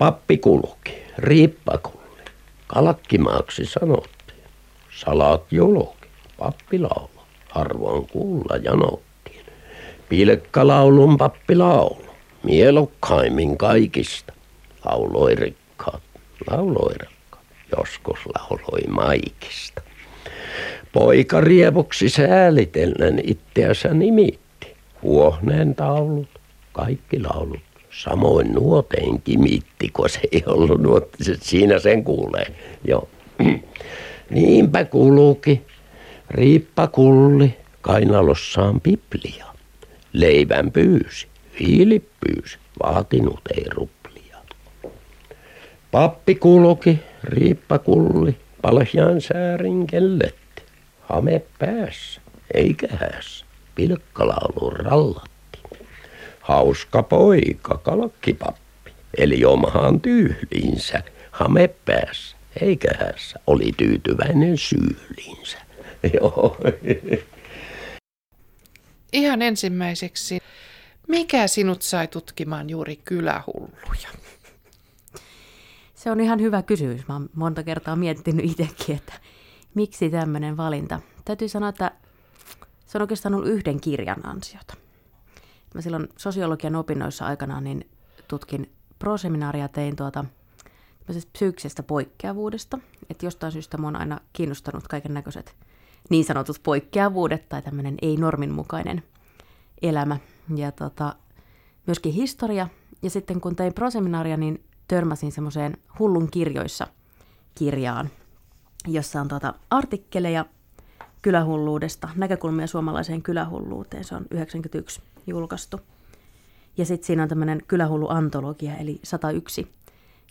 Pappi kulki, riippakulli, kalkkimaaksi sanottiin. Salat julki, pappi laulu, harvoin kuulla janottiin. Pilkkalaulun pappi laulu, mielokkaimmin kaikista. Lauloi rikkaat, lauloi rikkaat, joskus lauloi maikista. Poika rievuksi säälitellen itseänsä nimitti. Huohneen taulut, kaikki laulut. Samoin nuoteen kimitti, kun se ei ollut nuotti, siinä sen kuulee. Joo. Niinpä kulki, riippa kulli, kainalossaan piplia. Leivän pyysi, viili pyysi, vaatinut ei ruplia. Pappi kulki, riippa kulli, palhjaan säärin kelletti. Hame päässä, eikä hässä, pilkkalaulu rallatti. Hauska poika, kalkkipappi, eli omahan tyyliinsä, hame päässä, eikä hässä, oli tyytyväinen syyliinsä. Joo. Ihan ensimmäiseksi, mikä sinut sai tutkimaan juuri kylähulluja? Se on ihan hyvä kysymys. Mä oon monta kertaa miettinyt itsekin, että miksi tämmöinen valinta. Täytyy sanoa, että se on oikeastaan ollut yhden kirjan ansiota. Mä silloin sosiologian opinnoissa aikanaan niin tutkin proseminaaria tein tuota psyykkisestä poikkeavuudesta. Että jostain syystä mä oon aina kiinnostanut kaiken näköiset niin sanotut poikkeavuudet tai tämmöinen ei-normin mukainen elämä. Ja tota, myöskin historia. Ja sitten kun tein proseminaaria, niin törmäsin semmoiseen hullun kirjoissa kirjaan, jossa on tuota artikkeleja kylähulluudesta, näkökulmia suomalaiseen kylähulluuteen. Se on 91 julkaistu. Ja sitten siinä on tämmöinen kylähullu-antologia, eli 101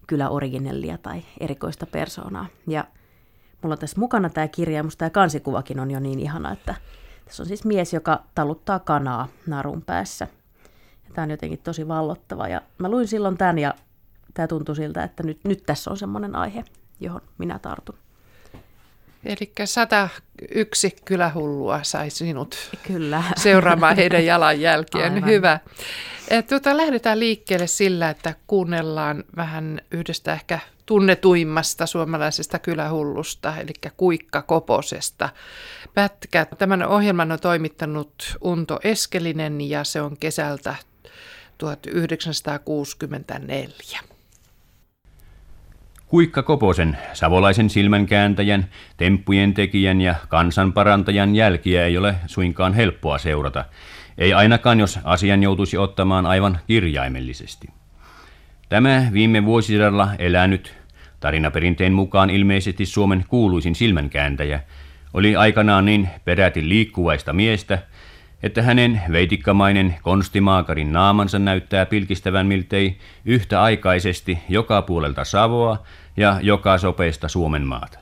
kyläoriginellia tai erikoista persoonaa. Ja mulla on tässä mukana tämä kirja, ja musta tämä kansikuvakin on jo niin ihana, että tässä on siis mies, joka taluttaa kanaa narun päässä. Tämä on jotenkin tosi vallottava. Ja mä luin silloin tämän, ja tämä tuntui siltä, että nyt, nyt tässä on semmoinen aihe, johon minä tartun. Eli 101 kylähullua sai sinut Kyllä. seuraamaan heidän jalanjälkeen. Aivan. Hyvä. Tuota, lähdetään liikkeelle sillä, että kuunnellaan vähän yhdestä ehkä tunnetuimmasta suomalaisesta kylähullusta, eli Kuikka Koposesta. Pätkä. Tämän ohjelman on toimittanut Unto Eskelinen ja se on kesältä 1964. Kuikka Koposen, savolaisen silmänkääntäjän, temppujen tekijän ja kansanparantajan jälkiä ei ole suinkaan helppoa seurata, ei ainakaan jos asian joutuisi ottamaan aivan kirjaimellisesti. Tämä viime vuosisadalla elänyt, tarinaperinteen mukaan ilmeisesti Suomen kuuluisin silmänkääntäjä, oli aikanaan niin peräti liikkuvaista miestä, että hänen veitikkamainen konstimaakarin naamansa näyttää pilkistävän miltei yhtäaikaisesti joka puolelta Savoa ja joka sopeista Suomen maata.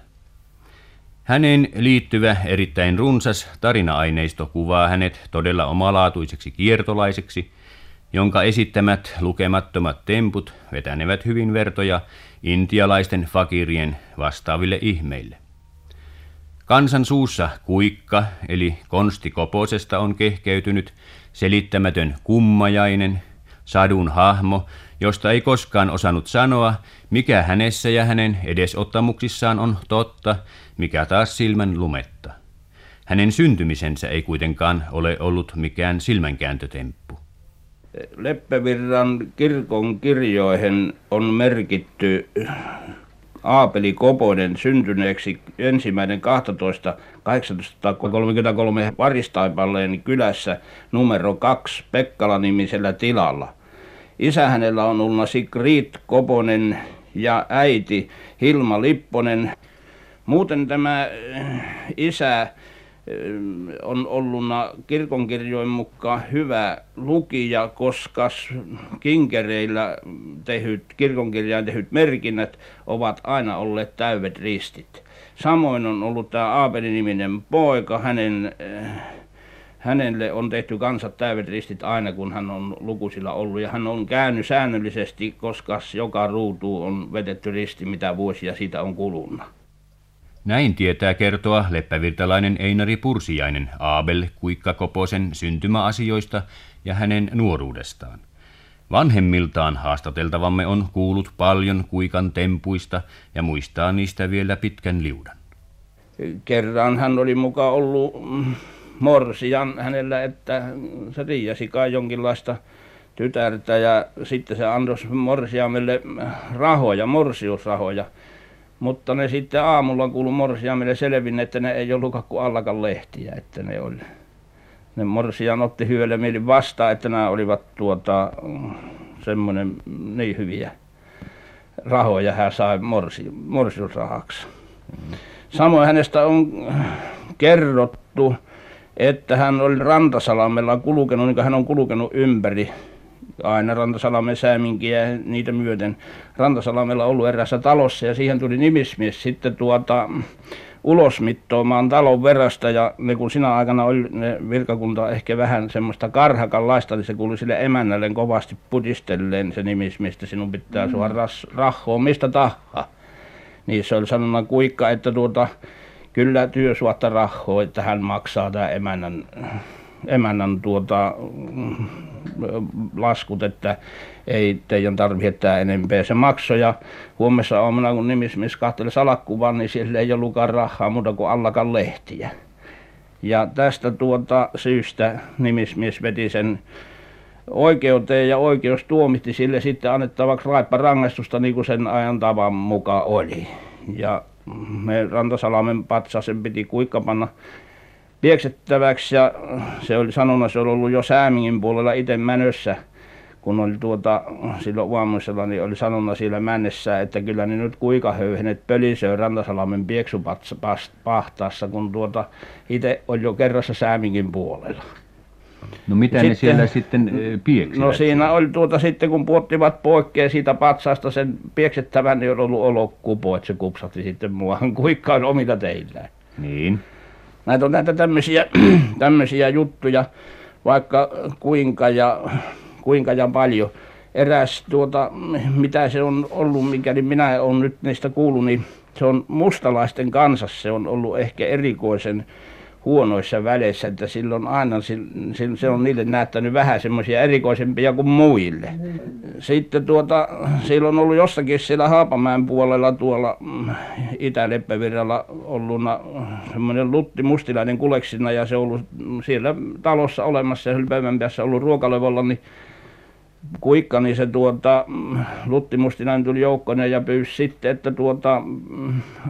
Hänen liittyvä erittäin runsas tarina-aineisto kuvaa hänet todella omalaatuiseksi kiertolaiseksi, jonka esittämät lukemattomat temput vetänevät hyvin vertoja intialaisten fakirien vastaaville ihmeille. Kansan suussa kuikka, eli konsti koposesta on kehkeytynyt selittämätön kummajainen, sadun hahmo, josta ei koskaan osannut sanoa, mikä hänessä ja hänen edesottamuksissaan on totta, mikä taas silmän lumetta. Hänen syntymisensä ei kuitenkaan ole ollut mikään silmänkääntötemppu. Leppävirran kirkon kirjoihin on merkitty Aapeli Koponen syntyneeksi ensimmäinen 12. 1833 Varistaipalleen kylässä numero 2 Pekkala-nimisellä tilalla. Isä hänellä on ollut Sigrid Koponen ja äiti Hilma Lipponen. Muuten tämä eh, isä on ollut kirkonkirjojen mukaan hyvä lukija, koska kinkereillä tehyt, kirkonkirjaan tehyt merkinnät ovat aina olleet täyvet ristit. Samoin on ollut tämä Aapeli-niminen poika, hänen eh, hänelle on tehty kansat täydet ristit aina, kun hän on lukusilla ollut. Ja hän on käynyt säännöllisesti, koska joka ruutu on vedetty risti, mitä vuosia siitä on kulunut. Näin tietää kertoa leppävirtalainen Einari Pursiainen Aabel Kuikka Koposen syntymäasioista ja hänen nuoruudestaan. Vanhemmiltaan haastateltavamme on kuullut paljon kuikan tempuista ja muistaa niistä vielä pitkän liudan. Kerran hän oli mukaan ollut morsian hänellä, että se riiasi kai jonkinlaista tytärtä ja sitten se antoi morsiamelle rahoja, morsiusrahoja. Mutta ne sitten aamulla kuului morsiamelle selvin, että ne ei ollut kuin allakan lehtiä, että ne oli. Ne morsian otti hyöllä mieli vastaan, että nämä olivat tuota, semmoinen niin hyviä rahoja hän sai morsi, morsiusrahaksi. Samoin hänestä on kerrottu, että hän oli Rantasalamella kulkenut, niin kuin hän on kulkenut ympäri aina Rantasalamen sääminkiä niitä myöten. Rantasalamella ollut erässä talossa ja siihen tuli nimismies sitten tuota ulosmittoamaan talon verrasta ja ne kun sinä aikana oli ne virkakunta ehkä vähän semmoista karhakanlaista, niin se kuului sille emännälle kovasti putistelleen se nimismies, että sinun pitää mm. suora rahoa mistä tahansa. Niin se oli sanonut kuikka, että tuota, kyllä työ suotta rahoa, että hän maksaa tämä emännän, emännän tuota, laskut, että ei teidän tarvitse tämä enempää. Se maksoi ja huomessa aamuna, kun nimismies kahteli salakkuvan, niin siellä ei ollutkaan rahaa muuta kuin allakan lehtiä. Ja tästä tuota syystä nimismies veti sen oikeuteen ja oikeus tuomitti sille sitten annettavaksi raiparangaistusta niin kuin sen ajan tavan mukaan oli. Ja me Rantasalamen patsasen piti kuikka panna pieksettäväksi ja se oli sanonut, se oli ollut jo Säämingin puolella itse mänössä, kun oli tuota, silloin aamuisella, niin oli sanonut siellä männessä, että kyllä ne nyt kuika höyhenet pölisöö Rantasalamen pahtaassa, kun tuota itse oli jo kerrassa Säämingin puolella. No mitä sitten, ne siellä sitten pieksivät? No siinä oli tuota sitten, kun puottivat poikkeen siitä patsaasta sen pieksettävän, niin oli ollut olokupo, että se kupsahti sitten muuahan kuikkaan omilla teillään. Niin. Näitä on näitä tämmöisiä, tämmöisiä juttuja, vaikka kuinka ja, kuinka ja paljon. Eräs tuota, mitä se on ollut, mikäli minä olen nyt niistä kuullut, niin se on mustalaisten kansassa, se on ollut ehkä erikoisen huonoissa väleissä, että silloin aina se on niille näyttänyt vähän semmoisia erikoisempia kuin muille. Sitten tuota, silloin on ollut jossakin siellä Haapamäen puolella tuolla mm, Itä-Leppävirralla ollut semmoinen Lutti Mustilainen kuleksina ja se ollut siellä talossa olemassa ja pöydän päässä ollut ruokalevolla, niin kuikka, niin se tuota, Lutti Mustinainen tuli joukkoinen ja pyysi sitten, että tuota,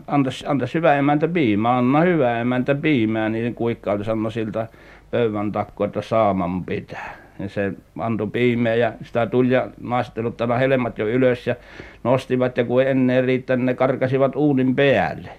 antaisi, antaisi hyvä emäntä piimää, anna hyvä emäntä piimää, niin kuikka oli sanonut siltä pöydän takku, että saaman pitää. Ja se antoi piimeä ja sitä tuli ja naiset helmat jo ylös ja nostivat ja kun ennen riittänyt, ne karkasivat uunin päälle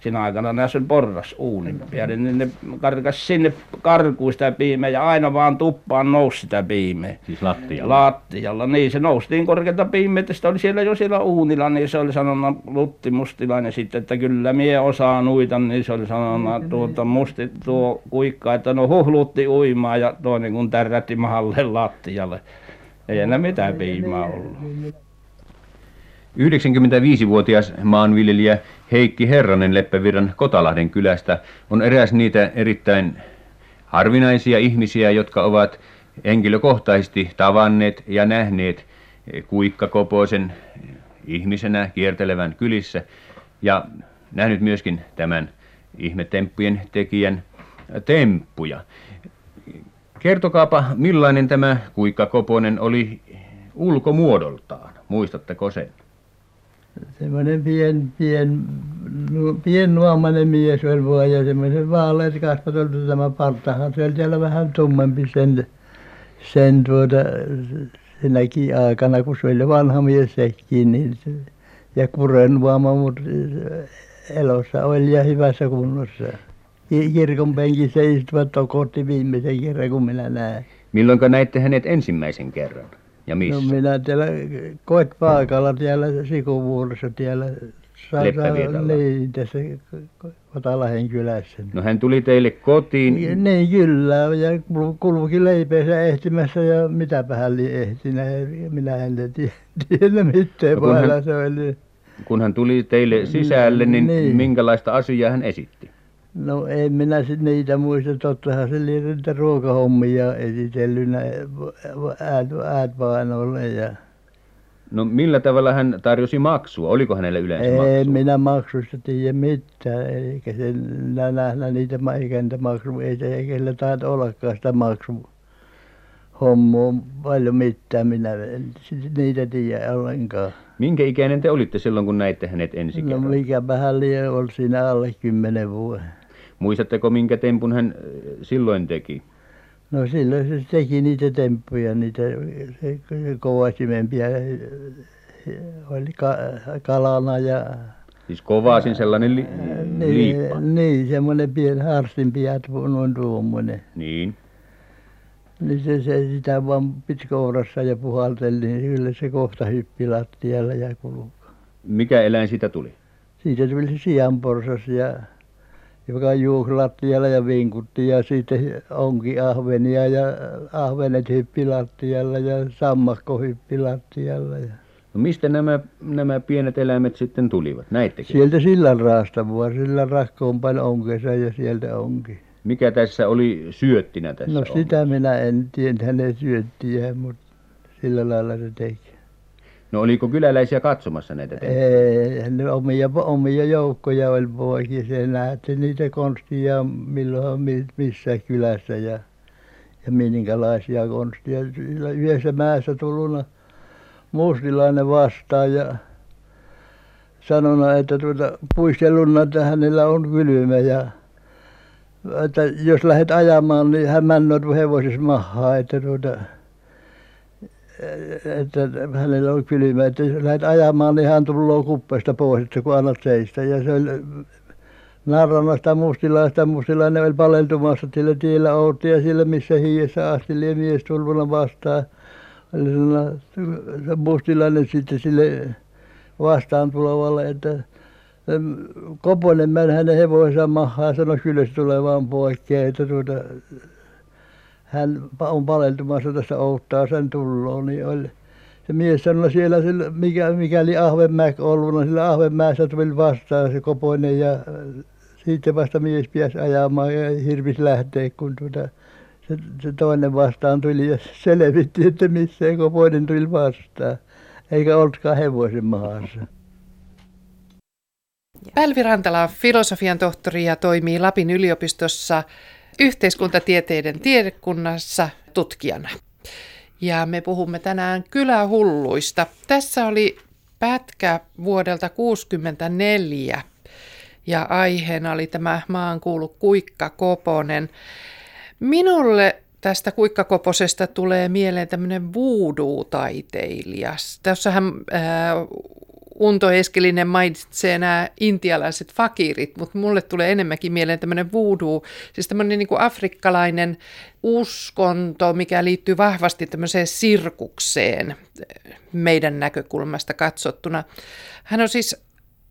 siinä aikana näissä oli porras uunin päälle, niin ne karkas sinne karkuun sitä piimeä ja aina vaan tuppaan nousi sitä piimeä. Siis lattialla? Lattialla, niin se nousi niin korkealta piimeä, että sitä oli siellä jo siellä uunilla, niin se oli sanonut Lutti Mustilainen sitten, että kyllä mie osaa nuita, niin se oli sanonut tuota musti tuo kuikka, että no huhlutti uimaa ja toinen kun tärrätti mahalle lattialle. Ei enää mitään piimaa ollut. 95-vuotias maanviljelijä Heikki Herranen Leppävirran Kotalahden kylästä on eräs niitä erittäin harvinaisia ihmisiä, jotka ovat henkilökohtaisesti tavanneet ja nähneet Kuikka Koposen ihmisenä kiertelevän kylissä ja nähnyt myöskin tämän ihmetemppujen tekijän temppuja. Kertokaapa, millainen tämä Kuikka Koponen oli ulkomuodoltaan, muistatteko sen? Semmoinen pien, pien, piennuomainen mies oli vain ja semmoisen vaaleat kasvot oli tämä partahan se oli siellä vähän tummempi sen, sen tuota, sinäkin aikana, kun se oli vanha mies sekin, niin se, ja kurennuoma, mutta elossa oli ja hyvässä kunnossa. Kirkon penkissä istuvat tokotti viimeisen kerran, kun minä näin. Ja missä? No minä täällä koipaikalla täällä Sikuvuorossa täällä. Leppävirralla? Niin, tässä Kotalahden kylässä. No hän tuli teille kotiin? Niin, niin kyllä, ja kulki leipeensä ehtimässä ja mitäpä hän oli ehtinyt, minä en tiedä mitään, no, se oli. Kun hän tuli teille sisälle, niin, niin No en minä niitä muista. Tottahan se lie niitä ruokahommia esitellyt vainalle ja No millä tavalla hän tarjosi maksua? Oliko hänellä yleensä en maksua? minä maksusta tiedä mitään. Eikä se minä nähnyt niitä eikä niitä maksu eikä eikä sillä taida ollakaan sitä maksu hommaa paljon mitään. Minä en niitä tiedä ollenkaan. Minkä ikäinen te olitte silloin, kun näitte hänet ensi No kerran? mikäpähän lie oli siinä alle kymmenen vuoden. Muistatteko, minkä tempun hän äh, silloin teki? No silloin se teki niitä temppuja, niitä se, se kovasimmempia oli ka, kalana ja Siis kovaasin sellainen li- liippa. niin, niin semmoinen pieni harstimpi jatku, noin tuommoinen. Niin. Niin se, se sitä vaan piti kourassa ja puhalteli, niin kyllä se kohta hyppi lattialla ja kulki. Mikä eläin siitä tuli? Siitä tuli se sianporsas ja joka juoksi lattialla ja vinkutti ja sitten onki ahvenia ja ahvenet hyppi lattialla ja sammakko hyppi lattialla. Ja No mistä nämä, nämä pienet eläimet sitten tulivat? Näittekö? sieltä sillan raasta vaan, sillan rakkoon pani onkensa ja sieltä onki. Mikä tässä oli syöttinä tässä No sitä minä en tiedä, hänen syöttiä, mutta sillä lailla se teki. No oliko kyläläisiä katsomassa näitä temppuja? Ei, omia, omia joukkoja oli poikia. Se näytti niitä konstia milloin mi- missä kylässä ja, ja minkälaisia konstia. Sillä yhdessä mäessä tullut mustilainen vastaan ja sanonut, että tuota, puistellut, että hänellä on kylmä ja että jos lähdet ajamaan, niin hän mennään hevosessa mahaa, että tuota, että hänellä on kylmä, että jos lähdet ajamaan, niin hän tulee kuppesta pois, että kun annat seistä. Ja se oli narrannut sitä mustilaista, mustilainen oli paleltumassa sillä tiellä outti ja siellä missä hiiessä asti lie mies tullut vastaan. Oli sanonut se mustilainen sitten sille vastaan tulevalle, että Koponen meni hänen hevosensa mahaan ja sanoi kyllä se tulee vaan poikkeen, että tuota hän on paleltumassa tässä odottaa sen tuloa, niin oli se mies sanoi siellä sillä, mikä, mikäli Ahvenmäki ollut, no sillä Ahvenmäessä tuli vastaan se Koponen ja sitten vasta mies pääsi ajamaan ja hirvisi lähteä, kun tuota, se, se toinen vastaan tuli ja selvitti, että missä Koponen tuli vastaan, eikä ollutkaan hevosen maassa. Pälvi Rantala on filosofian tohtori ja toimii Lapin yliopistossa yhteiskuntatieteiden tiedekunnassa tutkijana. Ja me puhumme tänään kylähulluista. Tässä oli pätkä vuodelta 1964 ja aiheena oli tämä maan kuulu Kuikka Koponen. Minulle tästä Kuikkakoposesta tulee mieleen tämmöinen voodoo-taiteilija. Tässähän ää, Unto Eskelinen mainitsee nämä intialaiset fakirit, mutta mulle tulee enemmänkin mieleen tämmöinen voodoo, siis tämmöinen niin kuin afrikkalainen uskonto, mikä liittyy vahvasti tämmöiseen sirkukseen meidän näkökulmasta katsottuna. Hän on siis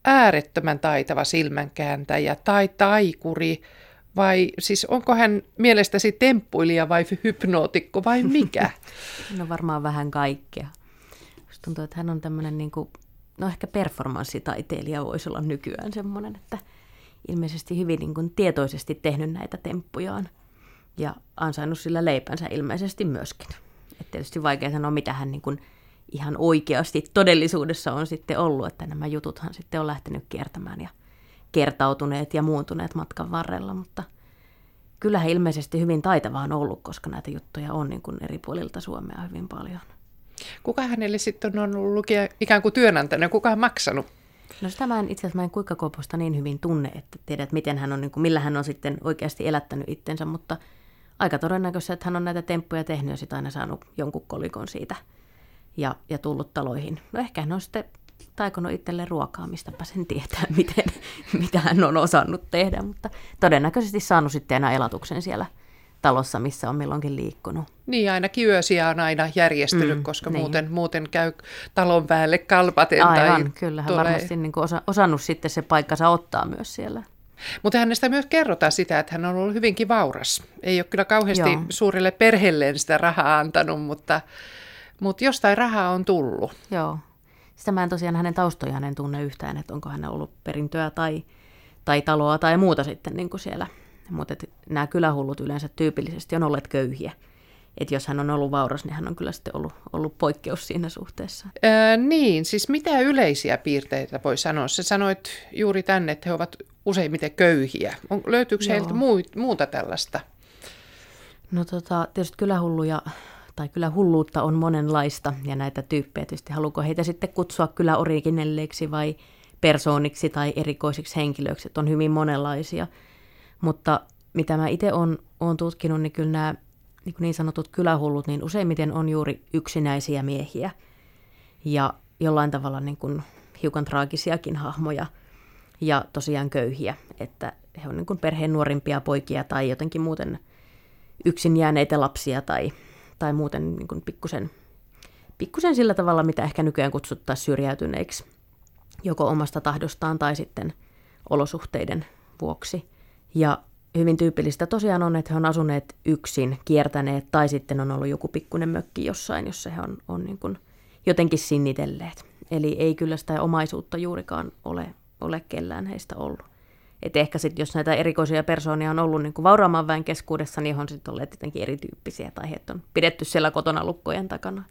äärettömän taitava silmänkääntäjä tai taikuri, vai siis onko hän mielestäsi temppuilija vai hypnootikko vai mikä? No varmaan vähän kaikkea. Tuntuu, että hän on tämmöinen niin kuin no ehkä performanssitaiteilija voisi olla nykyään semmoinen, että ilmeisesti hyvin niin kuin tietoisesti tehnyt näitä temppujaan ja ansainnut sillä leipänsä ilmeisesti myöskin. Et tietysti vaikea sanoa, mitä hän niin kuin ihan oikeasti todellisuudessa on sitten ollut, että nämä jututhan sitten on lähtenyt kiertämään ja kertautuneet ja muuntuneet matkan varrella, mutta kyllähän ilmeisesti hyvin taitava on ollut, koska näitä juttuja on niin kuin eri puolilta Suomea hyvin paljon. Kuka hänelle sitten on ollut ikään kuin työnantajana? Kuka on maksanut? No sitä mä en itse asiassa mä en Kuikkakoposta niin hyvin tunne, että tiedät, miten hän on, niin kuin, millä hän on sitten oikeasti elättänyt itsensä, mutta aika todennäköistä, että hän on näitä temppuja tehnyt ja sitten aina saanut jonkun kolikon siitä ja, ja tullut taloihin. No ehkä hän on sitten taikonut itselleen ruokaa, mistäpä sen tietää, miten, mitä hän on osannut tehdä, mutta todennäköisesti saanut sitten aina elatuksen siellä talossa, missä on milloinkin liikkunut. Niin, aina yösiä on aina järjestellyt, mm, koska niin. muuten, muuten käy talon päälle kalpaten. Aivan, tai kyllä. Hän tulee... varmasti niin osa, osannut sitten se paikkansa ottaa myös siellä. Mutta hänestä myös kerrotaan sitä, että hän on ollut hyvinkin vauras. Ei ole kyllä kauheasti Joo. suurille perheelleen sitä rahaa antanut, mutta, mutta jostain rahaa on tullut. Joo. Sitä mä en tosiaan hänen taustojaan en tunne yhtään, että onko hän ollut perintöä tai, tai taloa tai muuta sitten niin kuin siellä. Mutta nämä kylähullut yleensä tyypillisesti on olleet köyhiä. Että jos hän on ollut vauras, niin hän on kyllä sitten ollut, ollut poikkeus siinä suhteessa. Ää, niin, siis mitä yleisiä piirteitä voi sanoa? Sä sanoit juuri tänne, että he ovat useimmiten köyhiä. On, löytyykö Joo. heiltä muu, muuta tällaista? No tota, tietysti kylähulluja tai kyllä hulluutta on monenlaista ja näitä tyyppejä tietysti haluuko heitä sitten kutsua kyllä originelleiksi vai persooniksi tai erikoisiksi henkilöiksi, että on hyvin monenlaisia. Mutta mitä mä itse olen, olen tutkinut, niin kyllä nämä niin, niin sanotut kylähullut, niin useimmiten on juuri yksinäisiä miehiä ja jollain tavalla niin kuin hiukan traagisiakin hahmoja ja tosiaan köyhiä, että he on niin kuin perheen nuorimpia poikia tai jotenkin muuten yksin jääneitä lapsia tai, tai muuten niin kuin pikkusen, pikkusen sillä tavalla, mitä ehkä nykyään kutsuttaisiin syrjäytyneiksi, joko omasta tahdostaan tai sitten olosuhteiden vuoksi. Ja hyvin tyypillistä tosiaan on, että he on asuneet yksin, kiertäneet tai sitten on ollut joku pikkuinen mökki jossain, jossa he on, on niin kuin jotenkin sinnitelleet. Eli ei kyllä sitä omaisuutta juurikaan ole, ole kellään heistä ollut. Et ehkä sitten, jos näitä erikoisia persoonia on ollut niin kuin väen keskuudessa, niin on sitten olleet jotenkin erityyppisiä tai heitä on pidetty siellä kotona lukkojen takana.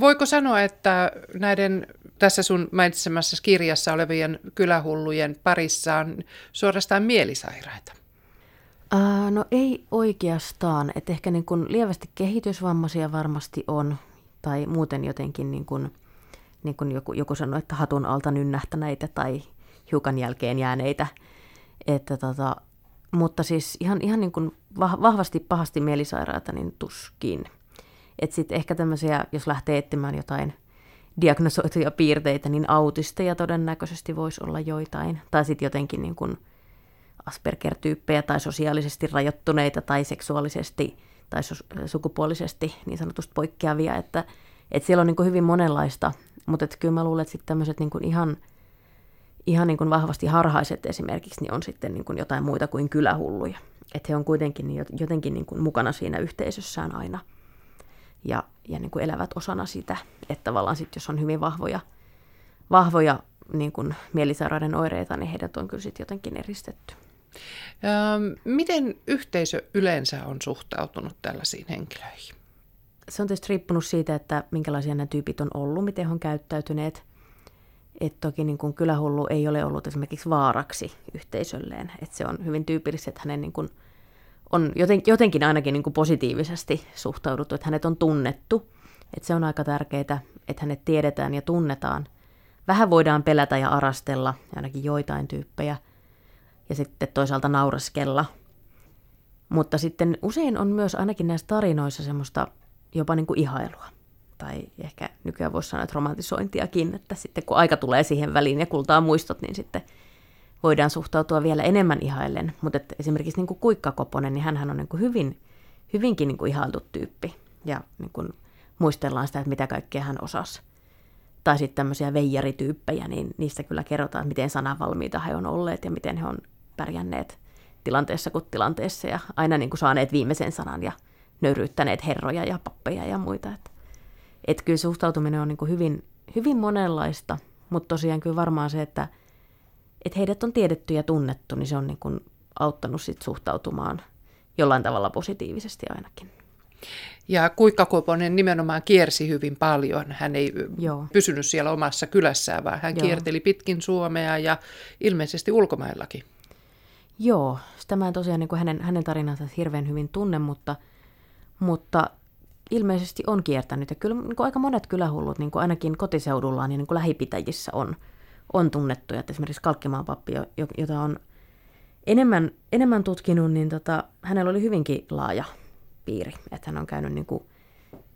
Voiko sanoa, että näiden tässä sun mainitsemassa kirjassa olevien kylähullujen parissa on suorastaan mielisairaita? Uh, no ei oikeastaan. että ehkä niin kuin lievästi kehitysvammaisia varmasti on, tai muuten jotenkin niin kuin, niin kuin joku, joku sanoi, että hatun alta nynnähtäneitä tai hiukan jälkeen jääneitä. Että tota, mutta siis ihan, ihan niin kuin vahvasti pahasti mielisairaata, niin tuskin. Että sitten ehkä tämmöisiä, jos lähtee etsimään jotain diagnosoituja piirteitä, niin autisteja todennäköisesti voisi olla joitain. Tai sitten jotenkin niin kuin Asperger-tyyppejä tai sosiaalisesti rajoittuneita tai seksuaalisesti tai sukupuolisesti niin sanotusti poikkeavia. Että, että siellä on niin kuin hyvin monenlaista, mutta että kyllä mä luulen, että sitten tämmöiset niin kuin ihan – ihan niin kuin vahvasti harhaiset esimerkiksi, niin on sitten niin kuin jotain muita kuin kylähulluja. Että he on kuitenkin jotenkin niin kuin mukana siinä yhteisössään aina ja, ja niin kuin elävät osana sitä, että tavallaan sitten jos on hyvin vahvoja, vahvoja niin kuin mielisairauden oireita, niin heidät on kyllä sitten jotenkin eristetty. Miten yhteisö yleensä on suhtautunut tällaisiin henkilöihin? Se on tietysti riippunut siitä, että minkälaisia nämä tyypit on ollut, miten he on käyttäytyneet – että toki niin kuin kylähullu ei ole ollut esimerkiksi vaaraksi yhteisölleen. Että se on hyvin tyypillistä, että hänen niin kuin on joten, jotenkin ainakin niin kuin positiivisesti suhtauduttu, että hänet on tunnettu. Että se on aika tärkeää, että hänet tiedetään ja tunnetaan. Vähän voidaan pelätä ja arastella, ainakin joitain tyyppejä, ja sitten toisaalta nauraskella. Mutta sitten usein on myös ainakin näissä tarinoissa semmoista jopa niin kuin ihailua tai ehkä nykyään voisi sanoa, että romantisointiakin, että sitten kun aika tulee siihen väliin ja kultaa muistot, niin sitten voidaan suhtautua vielä enemmän ihaillen. Mutta esimerkiksi niin kuin Kuikka Koponen, niin hän on niin kuin hyvin, hyvinkin niin kuin ihailtu tyyppi. Ja niin kuin muistellaan sitä, että mitä kaikkea hän osasi. Tai sitten tämmöisiä veijarityyppejä, niin niistä kyllä kerrotaan, miten sananvalmiita he on olleet ja miten he on pärjänneet tilanteessa kuin tilanteessa ja aina niin kuin saaneet viimeisen sanan ja nöyryyttäneet herroja ja pappeja ja muita. Että että kyllä suhtautuminen on niin kuin hyvin, hyvin monenlaista, mutta tosiaan kyllä varmaan se, että, että heidät on tiedetty ja tunnettu, niin se on niin kuin auttanut sit suhtautumaan jollain tavalla positiivisesti ainakin. Ja Kuikka Koponen nimenomaan kiersi hyvin paljon. Hän ei Joo. pysynyt siellä omassa kylässään, vaan hän Joo. kierteli pitkin Suomea ja ilmeisesti ulkomaillakin. Joo, sitä mä en tosiaan niin kuin hänen, hänen tarinansa hirveän hyvin tunne, mutta, mutta ilmeisesti on kiertänyt. Ja kyllä niin kuin aika monet kylähullut niin kuin ainakin kotiseudullaan ja niin kuin lähipitäjissä on, on tunnettuja. Että esimerkiksi Kalkkimaan pappi, jota on enemmän, enemmän tutkinut, niin tota, hänellä oli hyvinkin laaja piiri. Että hän on käynyt niin kuin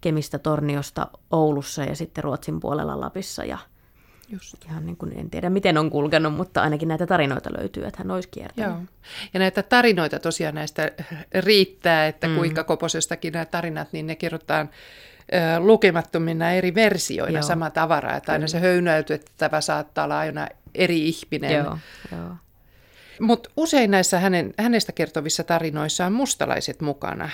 Kemistä, Torniosta, Oulussa ja sitten Ruotsin puolella Lapissa ja Just. Ihan niin kuin, en tiedä miten on kulkenut, mutta ainakin näitä tarinoita löytyy, että hän olisi kiertänyt. Joo. Ja näitä tarinoita tosiaan näistä riittää, että mm. kuinka Koposestakin nämä tarinat, niin ne kirjoitetaan lukemattomina eri versioina Joo. sama tavara, että aina se höynäytettävä saattaa olla aina eri ihminen. Joo, Joo. Mutta usein näissä hänen, hänestä kertovissa tarinoissa on mustalaiset mukana.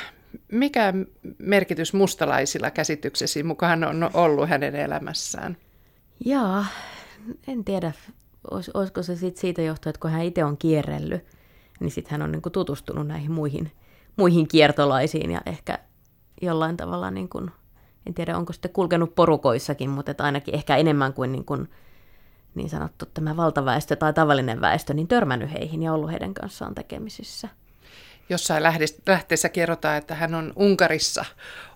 Mikä merkitys mustalaisilla käsityksesi mukaan on ollut hänen elämässään? Jaa, en tiedä. olis, olisiko se sit siitä johtua, että kun hän itse on kierrellyt, niin sitten hän on niin kuin tutustunut näihin muihin, muihin kiertolaisiin ja ehkä jollain tavalla, niin kuin, en tiedä onko sitten kulkenut porukoissakin, mutta että ainakin ehkä enemmän kuin niin, kuin niin sanottu tämä valtaväestö tai tavallinen väestö, niin törmännyt heihin ja ollut heidän kanssaan tekemisissä jossain lähteessä kerrotaan, että hän on Unkarissa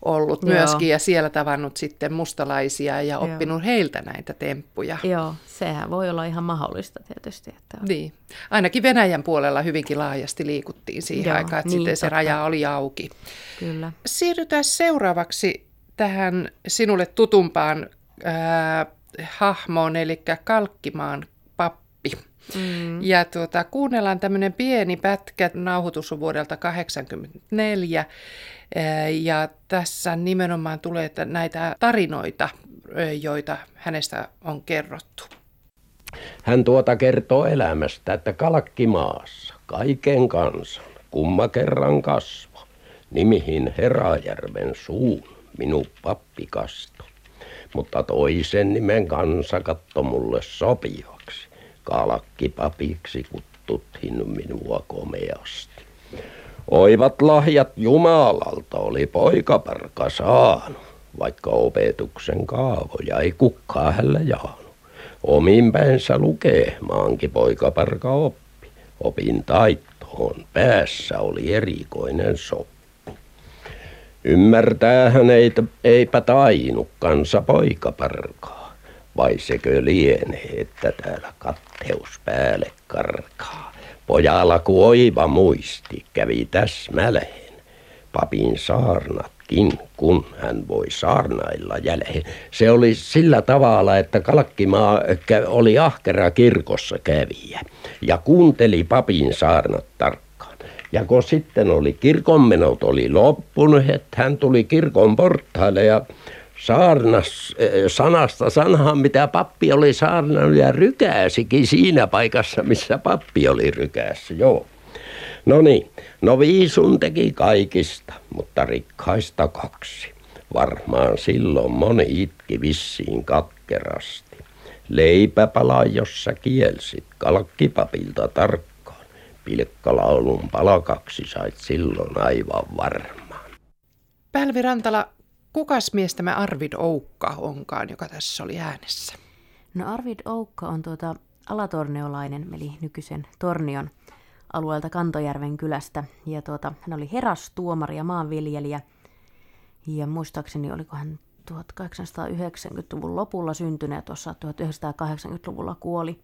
ollut Joo. myöskin ja siellä tavannut sitten mustalaisia ja Joo. oppinut heiltä näitä temppuja. Joo, sehän voi olla ihan mahdollista tietysti. Että... Niin. Ainakin Venäjän puolella hyvinkin laajasti liikuttiin siihen Joo, aikaan, että niin, sitten totta. se raja oli auki. Kyllä. Siirrytään seuraavaksi tähän sinulle tutumpaan äh, hahmoon, eli Kalkkimaan pappi. Mm. Ja tuota, kuunnellaan tämmöinen pieni pätkä, nauhoitus on vuodelta 1984. Ja tässä nimenomaan tulee näitä tarinoita, joita hänestä on kerrottu. Hän tuota kertoo elämästä, että kalkkimaassa kaiken kansan kumma kerran kasvo, nimihin Herajärven suun minun pappikasto. Mutta toisen nimen kansa katto mulle sopivaksi kalakkipapiksi kuttuttiin minua komeasti. Oivat lahjat Jumalalta oli poikaparka saanut, vaikka opetuksen kaavoja ei kukkaa hällä jaanut. Omin päinsä lukee maankin poikaparka oppi. Opin taittoon päässä oli erikoinen soppu. Ymmärtäähän ei, eipä tainu kansa poikaparkaa vai sekö lienee, että täällä katteus päälle karkaa. Pojalla kun oiva muisti kävi täsmälleen, papin saarnatkin, kun hän voi saarnailla jälleen. Se oli sillä tavalla, että Kalkkimaa oli ahkera kirkossa kävijä ja kuunteli papin saarnat tarkkaan. Ja kun sitten oli kirkonmenot oli loppunut, että hän tuli kirkon portaille ja saarnas eh, sanasta sanaan, mitä pappi oli saarnannut ja rykäsikin siinä paikassa, missä pappi oli rykässä, joo. No niin, no viisun teki kaikista, mutta rikkaista kaksi. Varmaan silloin moni itki vissiin katkerasti. Leipäpala, jossa kielsit kalkkipapilta tarkkaan. Pilkkalaulun palakaksi sait silloin aivan varmaan. Pälvi Rantala, Kukas mies tämä Arvid Oukka onkaan, joka tässä oli äänessä? No Arvid Oukka on tuota alatorneolainen, eli nykyisen Tornion alueelta Kantojärven kylästä. Ja tuota, hän oli herastuomari ja maanviljelijä. Ja muistaakseni oliko hän 1890-luvun lopulla syntynyt ja tuossa 1980-luvulla kuoli.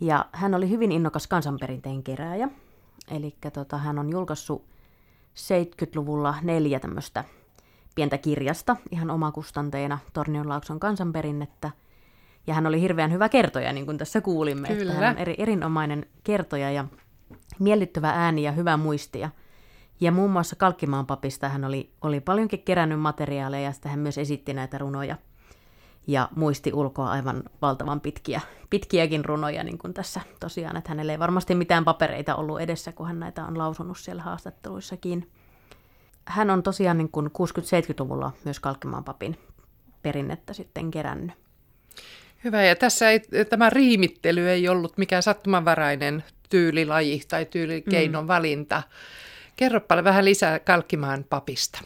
Ja hän oli hyvin innokas kansanperinteen kerääjä. Eli tota, hän on julkaissut 70-luvulla neljä tämmöistä pientä kirjasta ihan omakustanteena Tornionlaakson kansanperinnettä. Ja hän oli hirveän hyvä kertoja, niin kuin tässä kuulimme. Kyllä. Että hän on eri, erinomainen kertoja ja miellyttävä ääni ja hyvä muistia. Ja muun muassa Kalkkimaan papista hän oli, oli paljonkin kerännyt materiaaleja ja sitten hän myös esitti näitä runoja. Ja muisti ulkoa aivan valtavan pitkiä, pitkiäkin runoja, niin kuin tässä tosiaan, että hänellä ei varmasti mitään papereita ollut edessä, kun hän näitä on lausunut siellä haastatteluissakin hän on tosiaan niin kuin 60-70-luvulla myös Kalkkimaan papin perinnettä sitten kerännyt. Hyvä, ja tässä ei, tämä riimittely ei ollut mikään sattumanvarainen tyylilaji tai tyylikeinon mm. valinta. Kerropa vähän lisää Kalkkimaan papista.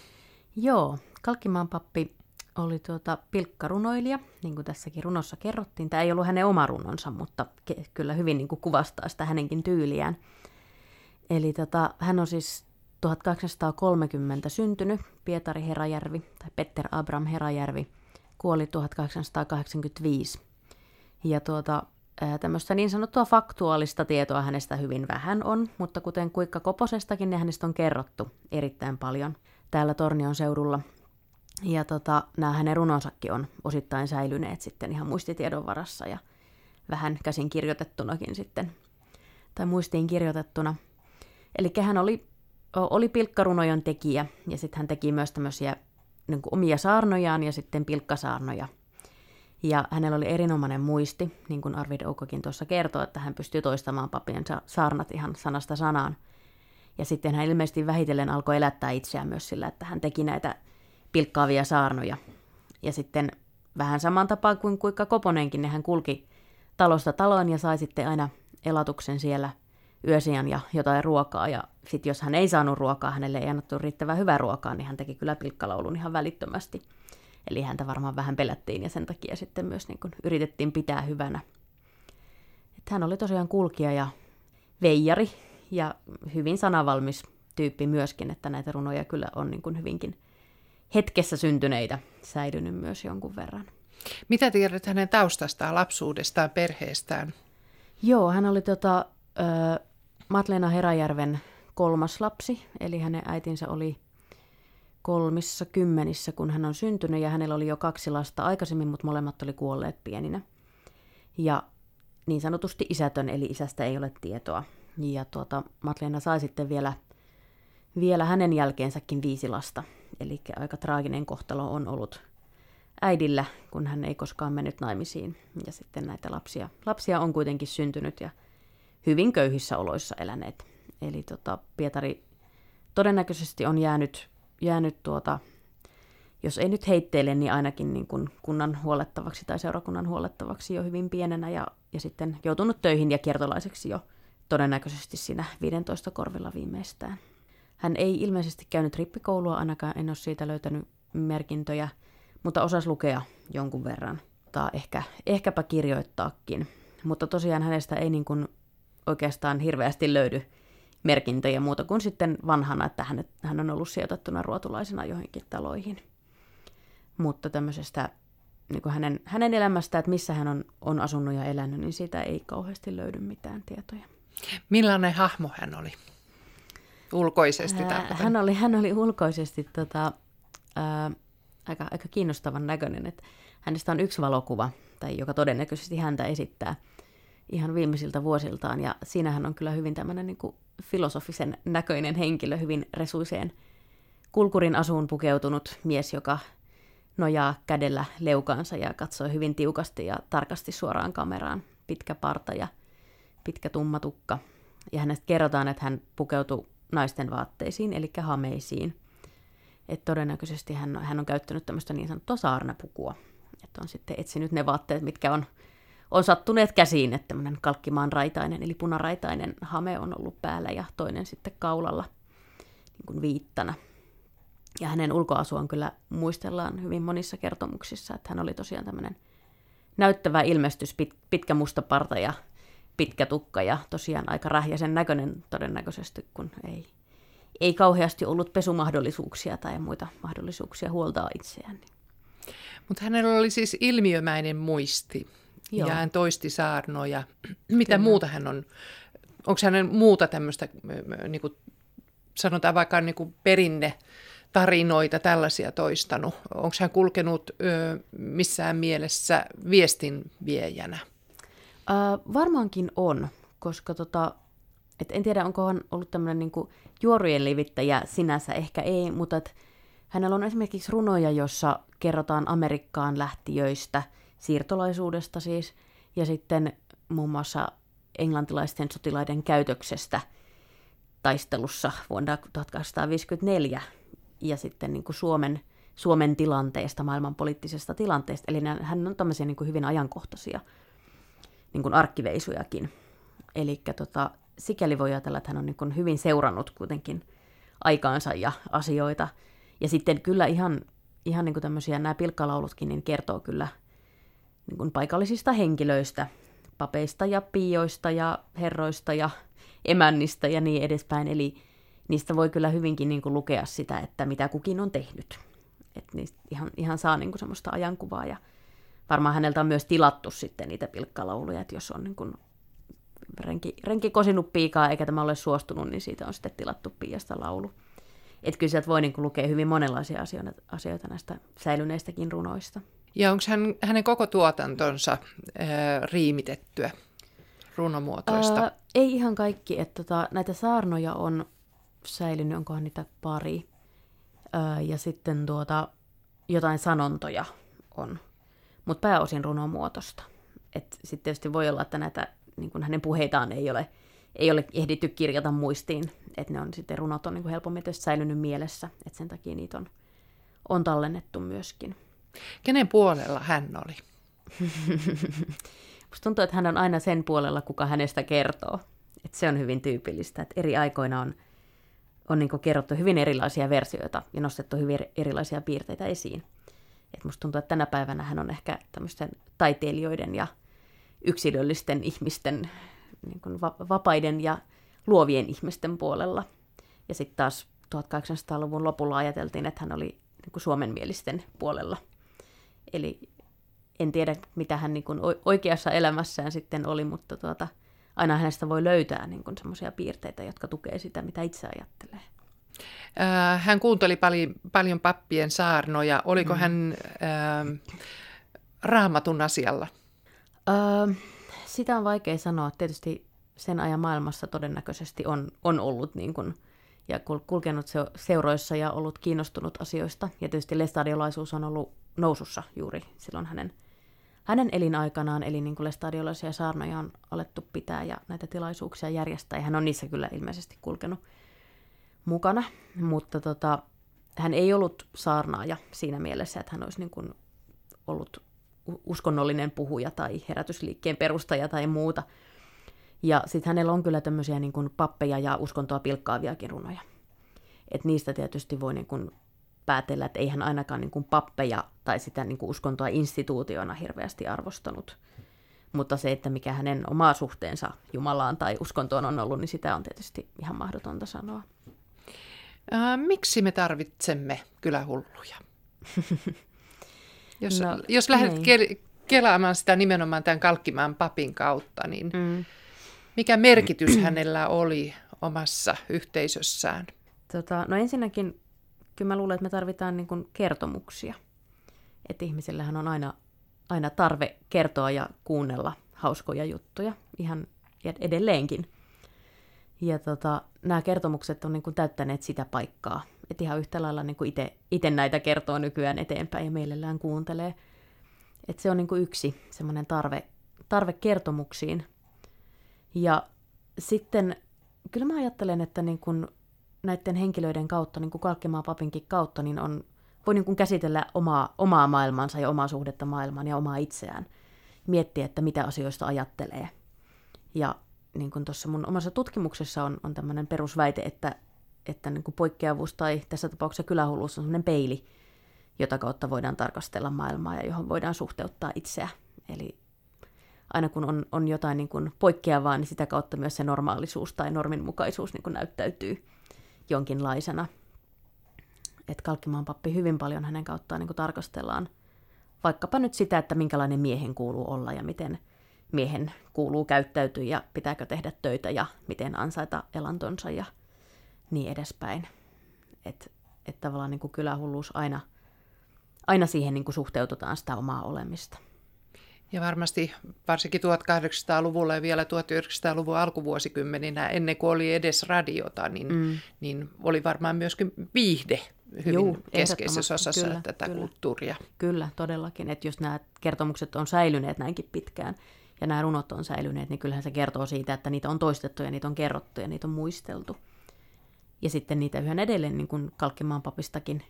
Joo, Kalkkimaan pappi oli tuota pilkkarunoilija, niin kuin tässäkin runossa kerrottiin. Tämä ei ollut hänen oma runonsa, mutta ke- kyllä hyvin niin kuin kuvastaa sitä hänenkin tyyliään. Eli tota, hän on siis 1830 syntynyt Pietari Herajärvi tai Petter Abram Herajärvi kuoli 1885. Ja tuota, tämmöistä niin sanottua faktuaalista tietoa hänestä hyvin vähän on, mutta kuten Kuikka Koposestakin, niin hänestä on kerrottu erittäin paljon täällä Tornion seudulla. Ja tota, nämä hänen runonsakin on osittain säilyneet sitten ihan muistitiedon varassa ja vähän käsin kirjoitettunakin sitten, tai muistiin kirjoitettuna. Eli hän oli oli pilkkarunojen tekijä ja sitten hän teki myös tämmöisiä niin omia saarnojaan ja sitten pilkkasaarnoja. Ja hänellä oli erinomainen muisti, niin kuin Arvid Oukokin tuossa kertoi, että hän pystyy toistamaan papien saarnat ihan sanasta sanaan. Ja sitten hän ilmeisesti vähitellen alkoi elättää itseään myös sillä, että hän teki näitä pilkkaavia saarnoja. Ja sitten vähän saman tapaan kuin Kuikka Koponenkin, niin hän kulki talosta taloon ja sai sitten aina elatuksen siellä yösijan ja jotain ruokaa. Ja sitten jos hän ei saanut ruokaa, hänelle ei annettu riittävän hyvää ruokaa, niin hän teki kyllä pilkkalaulun ihan välittömästi. Eli häntä varmaan vähän pelättiin ja sen takia sitten myös niin kuin yritettiin pitää hyvänä. Että hän oli tosiaan kulkija ja veijari ja hyvin sanavalmis tyyppi myöskin, että näitä runoja kyllä on niin kuin hyvinkin hetkessä syntyneitä säilynyt myös jonkun verran. Mitä tiedät hänen taustastaan, lapsuudestaan, perheestään? Joo, hän oli tota, ö, Matleena Herajärven kolmas lapsi, eli hänen äitinsä oli kolmissa kymmenissä, kun hän on syntynyt, ja hänellä oli jo kaksi lasta aikaisemmin, mutta molemmat oli kuolleet pieninä. Ja niin sanotusti isätön, eli isästä ei ole tietoa. Ja tuota, Matleena sai sitten vielä, vielä hänen jälkeensäkin viisi lasta. Eli aika traaginen kohtalo on ollut äidillä, kun hän ei koskaan mennyt naimisiin. Ja sitten näitä lapsia, lapsia on kuitenkin syntynyt ja hyvin köyhissä oloissa eläneet. Eli tota, Pietari todennäköisesti on jäänyt, jäänyt tuota, jos ei nyt heitteille, niin ainakin niin kuin kunnan huolettavaksi tai seurakunnan huolettavaksi jo hyvin pienenä ja, ja sitten joutunut töihin ja kiertolaiseksi jo todennäköisesti siinä 15 korvilla viimeistään. Hän ei ilmeisesti käynyt rippikoulua, ainakaan en ole siitä löytänyt merkintöjä, mutta osasi lukea jonkun verran, tai ehkä, ehkäpä kirjoittaakin. Mutta tosiaan hänestä ei niin kuin oikeastaan hirveästi löydy merkintöjä muuta kuin sitten vanhana, että hän, on ollut sijoitettuna ruotulaisena johonkin taloihin. Mutta tämmöisestä niin kuin hänen, hänen elämästä, että missä hän on, on asunut ja elänyt, niin siitä ei kauheasti löydy mitään tietoja. Millainen hahmo hän oli? Ulkoisesti ää, hän oli, hän oli ulkoisesti tota, ää, aika, aika kiinnostavan näköinen. Että hänestä on yksi valokuva, tai joka todennäköisesti häntä esittää ihan viimeisiltä vuosiltaan. Ja siinähän on kyllä hyvin tämmöinen niin kuin filosofisen näköinen henkilö, hyvin resuiseen kulkurin asuun pukeutunut mies, joka nojaa kädellä leukaansa ja katsoo hyvin tiukasti ja tarkasti suoraan kameraan. Pitkä parta ja pitkä tumma tukka. Ja hänestä kerrotaan, että hän pukeutui naisten vaatteisiin, eli hameisiin. Että todennäköisesti hän, hän on käyttänyt tämmöistä niin sanottua saarnapukua. Että on sitten etsinyt ne vaatteet, mitkä on, on sattuneet käsiin, että tämmöinen kalkkimaan raitainen, eli punaraitainen hame on ollut päällä ja toinen sitten kaulalla niin kuin viittana. Ja hänen ulkoasuaan kyllä muistellaan hyvin monissa kertomuksissa, että hän oli tosiaan tämmöinen näyttävä ilmestys, pit, pitkä musta parta ja pitkä tukka ja tosiaan aika rähjäisen näköinen todennäköisesti, kun ei, ei kauheasti ollut pesumahdollisuuksia tai muita mahdollisuuksia huoltaa itseään. Mutta hänellä oli siis ilmiömäinen muisti Joo. ja hän toisti saarnoja. Mitä Kyllä. muuta hän on? Onko hänen muuta tämmöistä, niin kuin sanotaan vaikka niin kuin perinne, tarinoita, tällaisia toistanut? Onko hän kulkenut ö, missään mielessä viestinviejänä? Varmaankin on, koska tota, et en tiedä, onko hän ollut tämmöinen niinku juorujen levittäjä sinänsä, ehkä ei, mutta et hänellä on esimerkiksi runoja, jossa kerrotaan Amerikkaan lähtiöistä, siirtolaisuudesta siis, ja sitten muun muassa englantilaisten sotilaiden käytöksestä taistelussa vuonna 1854, ja sitten niin kuin Suomen, Suomen tilanteesta, maailman poliittisesta tilanteesta. Eli hän on tämmöisiä niin kuin hyvin ajankohtaisia niin kuin arkkiveisujakin. Eli tota, sikäli voi ajatella, että hän on niin kuin hyvin seurannut kuitenkin aikaansa ja asioita. Ja sitten kyllä ihan, ihan niin kuin tämmöisiä nämä pilkkalaulutkin niin kertoo kyllä niin kuin paikallisista henkilöistä, papeista ja piioista ja herroista ja emännistä ja niin edespäin. Eli niistä voi kyllä hyvinkin niin kuin lukea sitä, että mitä kukin on tehnyt. Että niistä ihan, ihan saa niin kuin semmoista ajankuvaa ja varmaan häneltä on myös tilattu sitten niitä pilkkalauluja, että jos on niin kuin renki, renki kosinut piikaa eikä tämä ole suostunut, niin siitä on sitten tilattu piiasta laulu. Että kyllä sieltä voi niin kuin lukea hyvin monenlaisia asioita, asioita näistä säilyneistäkin runoista. Ja onko hän, hänen koko tuotantonsa ää, riimitettyä runomuotoista? Ää, ei ihan kaikki. Että tota, näitä saarnoja on säilynyt, onkohan niitä pari. Ää, ja sitten tuota, jotain sanontoja on mutta pääosin runomuotosta. Sitten tietysti voi olla, että näitä niin kuin hänen puheitaan ei ole, ei ole ehditty kirjata muistiin, että ne on sitten runot on niin kuin helpommin säilynyt mielessä, että sen takia niitä on, on tallennettu myöskin. Kenen puolella hän oli? Musta tuntuu, että hän on aina sen puolella, kuka hänestä kertoo. Et se on hyvin tyypillistä, että eri aikoina on, on niin kerrottu hyvin erilaisia versioita ja nostettu hyvin erilaisia piirteitä esiin. Et musta tuntuu, että tänä päivänä hän on ehkä tämmöisten taiteilijoiden ja yksilöllisten ihmisten, niin kuin vapaiden ja luovien ihmisten puolella. Ja sitten taas 1800-luvun lopulla ajateltiin, että hän oli niin kuin suomenmielisten puolella. Eli en tiedä, mitä hän niin kuin oikeassa elämässään sitten oli, mutta tuota, aina hänestä voi löytää niin semmoisia piirteitä, jotka tukee sitä, mitä itse ajattelee. Hän kuunteli paljon, paljon pappien saarnoja. Oliko mm. hän äh, raamatun asialla? Äh, sitä on vaikea sanoa. Tietysti sen ajan maailmassa todennäköisesti on, on ollut niin kuin, ja kulkenut seuroissa ja ollut kiinnostunut asioista. Ja tietysti lestadiolaisuus on ollut nousussa juuri silloin hänen, hänen elinaikanaan. Eli niin kuin lestadiolaisia saarnoja on alettu pitää ja näitä tilaisuuksia järjestää. Ja hän on niissä kyllä ilmeisesti kulkenut mukana. Mutta tota, hän ei ollut saarnaaja siinä mielessä, että hän olisi niin kuin ollut uskonnollinen puhuja tai herätysliikkeen perustaja tai muuta. Ja sitten hänellä on kyllä tämmöisiä niin kuin pappeja ja uskontoa pilkkaaviakin runoja. Et niistä tietysti voi niin kuin päätellä, että ei hän ainakaan niin kuin pappeja tai sitä niin kuin uskontoa instituutiona hirveästi arvostanut. Mutta se, että mikä hänen oma suhteensa Jumalaan tai uskontoon on ollut, niin sitä on tietysti ihan mahdotonta sanoa. Ää, miksi me tarvitsemme kylähulluja? jos, no, jos lähdet ke- kelaamaan sitä nimenomaan tämän Kalkkimaan papin kautta, niin mm. mikä merkitys hänellä oli omassa yhteisössään? Tota, no ensinnäkin kyllä mä luulen, että me tarvitaan niin kuin kertomuksia. Että ihmisillähän on aina, aina tarve kertoa ja kuunnella hauskoja juttuja ihan edelleenkin. Ja tota, nämä kertomukset on niin kuin täyttäneet sitä paikkaa. Että ihan yhtä lailla niin itse näitä kertoo nykyään eteenpäin ja mielellään kuuntelee. Että se on niin kuin yksi semmoinen tarve, tarve kertomuksiin. Ja sitten kyllä mä ajattelen, että niin kuin näiden henkilöiden kautta, niin kuin Kalkkimaan papinkin kautta, niin on, voi niin kuin käsitellä omaa, omaa maailmansa ja omaa suhdetta maailmaan ja omaa itseään. Miettiä, että mitä asioista ajattelee. Ja niin kuin tuossa mun omassa tutkimuksessa on, on tämmöinen perusväite, että, että niin kuin poikkeavuus tai tässä tapauksessa kylähulluus on semmoinen peili, jota kautta voidaan tarkastella maailmaa ja johon voidaan suhteuttaa itseä. Eli aina kun on, on jotain niin kuin poikkeavaa, niin sitä kautta myös se normaalisuus tai norminmukaisuus niin kuin näyttäytyy jonkinlaisena. Että Kalkkimaan pappi hyvin paljon hänen kauttaan niin kuin tarkastellaan vaikkapa nyt sitä, että minkälainen miehen kuuluu olla ja miten miehen kuuluu käyttäytyä ja pitääkö tehdä töitä ja miten ansaita elantonsa ja niin edespäin. Että et tavallaan niin kuin kylähulluus aina, aina siihen niin kuin suhteutetaan sitä omaa olemista. Ja varmasti varsinkin 1800-luvulla ja vielä 1900-luvun alkuvuosikymmeninä, ennen kuin oli edes radiota, niin, mm. niin oli varmaan myöskin viihde hyvin Juu, keskeisessä osassa kyllä, tätä kyllä. kulttuuria. Kyllä, todellakin. Että jos nämä kertomukset on säilyneet näinkin pitkään ja nämä runot on säilyneet, niin kyllähän se kertoo siitä, että niitä on toistettu ja niitä on kerrottu ja niitä on muisteltu. Ja sitten niitä yhä edelleen, niin kuin Kalkkimaan papistakin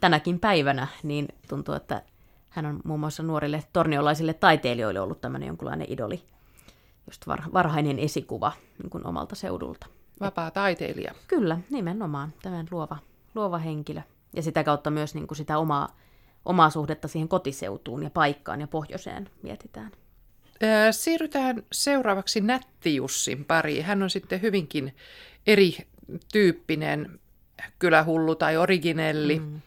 tänäkin päivänä, niin tuntuu, että hän on muun muassa nuorille torniolaisille taiteilijoille ollut tämmöinen jonkunlainen idoli, just varhainen esikuva niin kuin omalta seudulta. Vapaa taiteilija. Kyllä, nimenomaan. Tämän luova, luova henkilö. Ja sitä kautta myös niin kuin sitä omaa, omaa suhdetta siihen kotiseutuun ja paikkaan ja pohjoiseen mietitään. Siirrytään seuraavaksi Nättijussin pariin. Hän on sitten hyvinkin erityyppinen kylähullu tai originelli. Mm.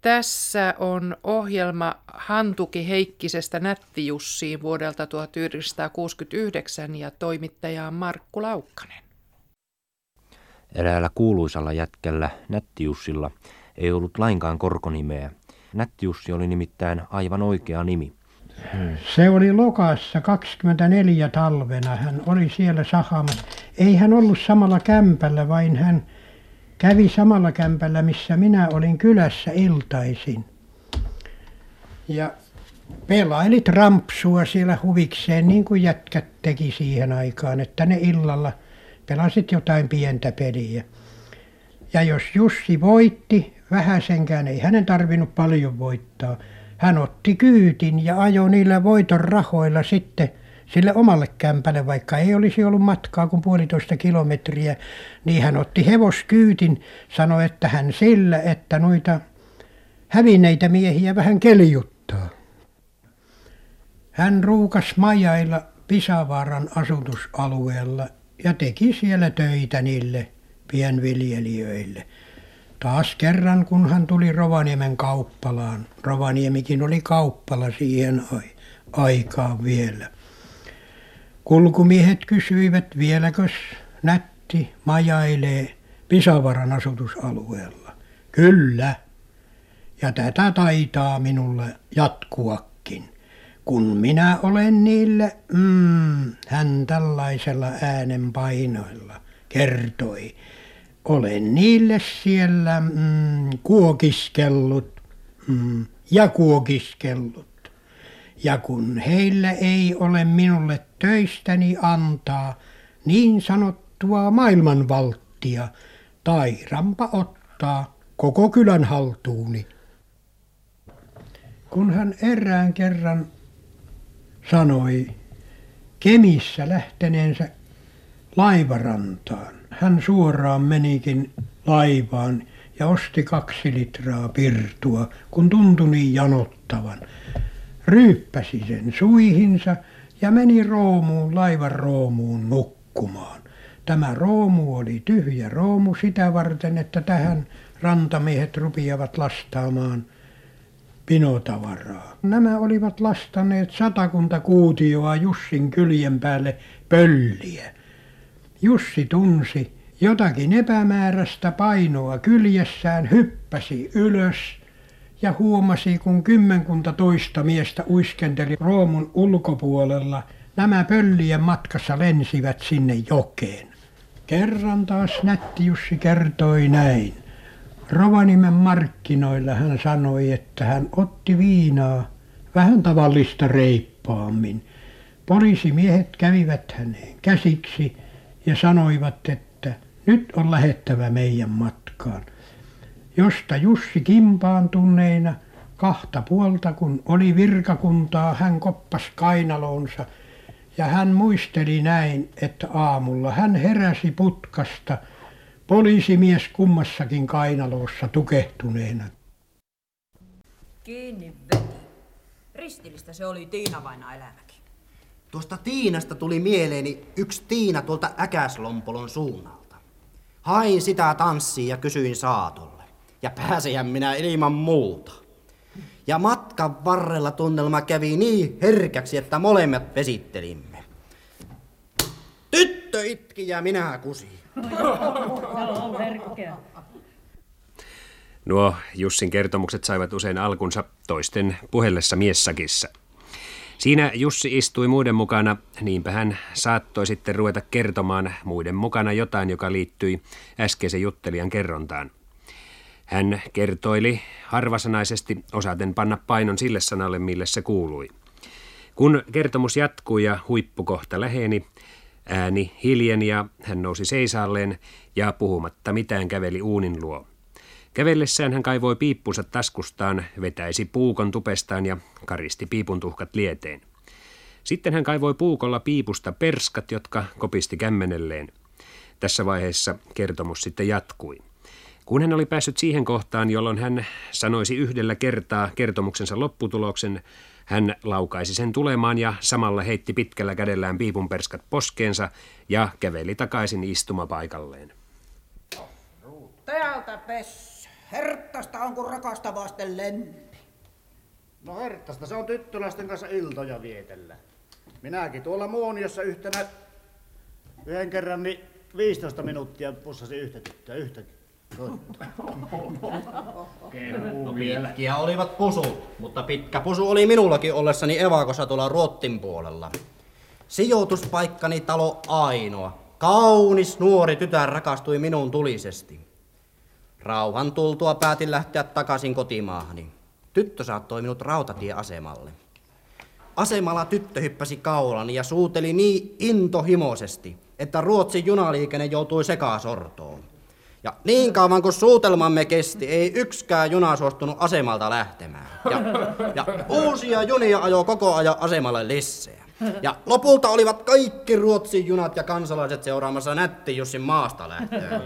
Tässä on ohjelma Hantuki Heikkisestä Nättijussiin vuodelta 1969 ja toimittaja on Markku Laukkanen. Eräällä kuuluisalla jätkällä Nättijussilla ei ollut lainkaan korkonimeä. Nättijussi oli nimittäin aivan oikea nimi. Se oli lokassa 24 talvena. Hän oli siellä sahamassa. Ei hän ollut samalla kämpällä, vain hän kävi samalla kämpällä, missä minä olin kylässä iltaisin. Ja pelaili trampsua siellä huvikseen, niin kuin jätkät teki siihen aikaan, että ne illalla pelasit jotain pientä peliä. Ja jos Jussi voitti, vähäsenkään ei hänen tarvinnut paljon voittaa. Hän otti kyytin ja ajoi niillä voiton rahoilla sitten sille omalle kämpälle, vaikka ei olisi ollut matkaa kuin puolitoista kilometriä, niin hän otti hevoskyytin, sanoi, että hän sillä, että noita hävinneitä miehiä vähän keliuttaa. Hän ruukas majailla Pisavaaran asutusalueella ja teki siellä töitä niille pienviljelijöille. Taas kerran, kun hän tuli Rovaniemen kauppalaan. Rovaniemikin oli kauppala siihen aikaan vielä. Kulkumiehet kysyivät, vieläkös nätti majailee Pisavaran asutusalueella. Kyllä. Ja tätä taitaa minulle jatkuakin. Kun minä olen niille, mm, hän tällaisella äänenpainoilla kertoi, olen niille siellä mm, kuokiskellut mm, ja kuokiskellut. Ja kun heillä ei ole minulle töistäni antaa niin sanottua maailmanvalttia, tairampa ottaa koko kylän haltuuni. Kun hän erään kerran sanoi Kemissä lähteneensä laivarantaan, hän suoraan menikin laivaan ja osti kaksi litraa pirtua, kun tuntui niin janottavan ryyppäsi sen suihinsa ja meni roomuun laivan roomuun nukkumaan. Tämä roomu oli tyhjä roomu sitä varten, että tähän rantamiehet rupiavat lastaamaan pinotavaraa. Nämä olivat lastaneet satakunta kuutioa Jussin kyljen päälle pölliä. Jussi tunsi jotakin epämääräistä painoa kyljessään, hyppäsi ylös – ja huomasi, kun kymmenkunta toista miestä uiskenteli roomun ulkopuolella. Nämä pöllien matkassa lensivät sinne jokeen. Kerran taas nätti Jussi kertoi näin. Rovanimen markkinoilla hän sanoi, että hän otti viinaa vähän tavallista reippaammin. Poliisimiehet kävivät häneen käsiksi ja sanoivat, että nyt on lähettävä meidän matkaan josta Jussi kimpaantuneena kahta puolta kun oli virkakuntaa hän koppas kainaloonsa ja hän muisteli näin että aamulla hän heräsi putkasta poliisimies kummassakin kainalossa tukehtuneena. Kiinni veti. Ristillistä se oli Tiina vaina elämäkin. Tuosta Tiinasta tuli mieleeni yksi Tiina tuolta Äkäslompolon suunnalta. Hain sitä tanssia ja kysyin saatolla ja pääsejän minä ilman muuta. Ja matkan varrella tunnelma kävi niin herkäksi, että molemmat vesittelimme. Tyttö itki ja minä kusi. Nuo Jussin kertomukset saivat usein alkunsa toisten puhellessa miessakissa. Siinä Jussi istui muiden mukana, niinpä hän saattoi sitten ruveta kertomaan muiden mukana jotain, joka liittyi äskeisen juttelijan kerrontaan. Hän kertoili harvasanaisesti osaten panna painon sille sanalle, mille se kuului. Kun kertomus jatkui ja huippukohta läheni, ääni hiljeni ja hän nousi seisaalleen ja puhumatta mitään käveli uunin luo. Kävellessään hän kaivoi piippunsa taskustaan, vetäisi puukon tupestaan ja karisti piipun tuhkat lieteen. Sitten hän kaivoi puukolla piipusta perskat, jotka kopisti kämmenelleen. Tässä vaiheessa kertomus sitten jatkui. Kun hän oli päässyt siihen kohtaan, jolloin hän sanoisi yhdellä kertaa kertomuksensa lopputuloksen, hän laukaisi sen tulemaan ja samalla heitti pitkällä kädellään piipunperskat poskeensa ja käveli takaisin istumapaikalleen. Täältä pessä. Herttasta on kun rakasta vasten lempi. No herttasta se on tyttöläisten kanssa iltoja vietellä. Minäkin tuolla Muoniossa yhtenä yhden kerran niin 15 minuuttia pussasin yhtä tyttöä, yhtäkin. No pitkiä olivat pusut, mutta pitkä pusu oli minullakin ollessani evakossa tuolla Ruottin puolella. Sijoituspaikkani talo ainoa. Kaunis nuori tytär rakastui minun tulisesti. Rauhan tultua päätin lähteä takaisin kotimaahani. Tyttö saattoi minut rautatieasemalle. Asemalla tyttö hyppäsi kaulani ja suuteli niin intohimoisesti, että Ruotsin junaliikenne joutui sekasortoon Ja niin kauan kuin suutelmamme kesti, ei yksikään juna suostunut asemalta lähtemään. Ja, ja uusia junia ajoi koko ajan asemalle lisää. Ja lopulta olivat kaikki Ruotsin junat ja kansalaiset seuraamassa nätti Jussin maasta lähtöön.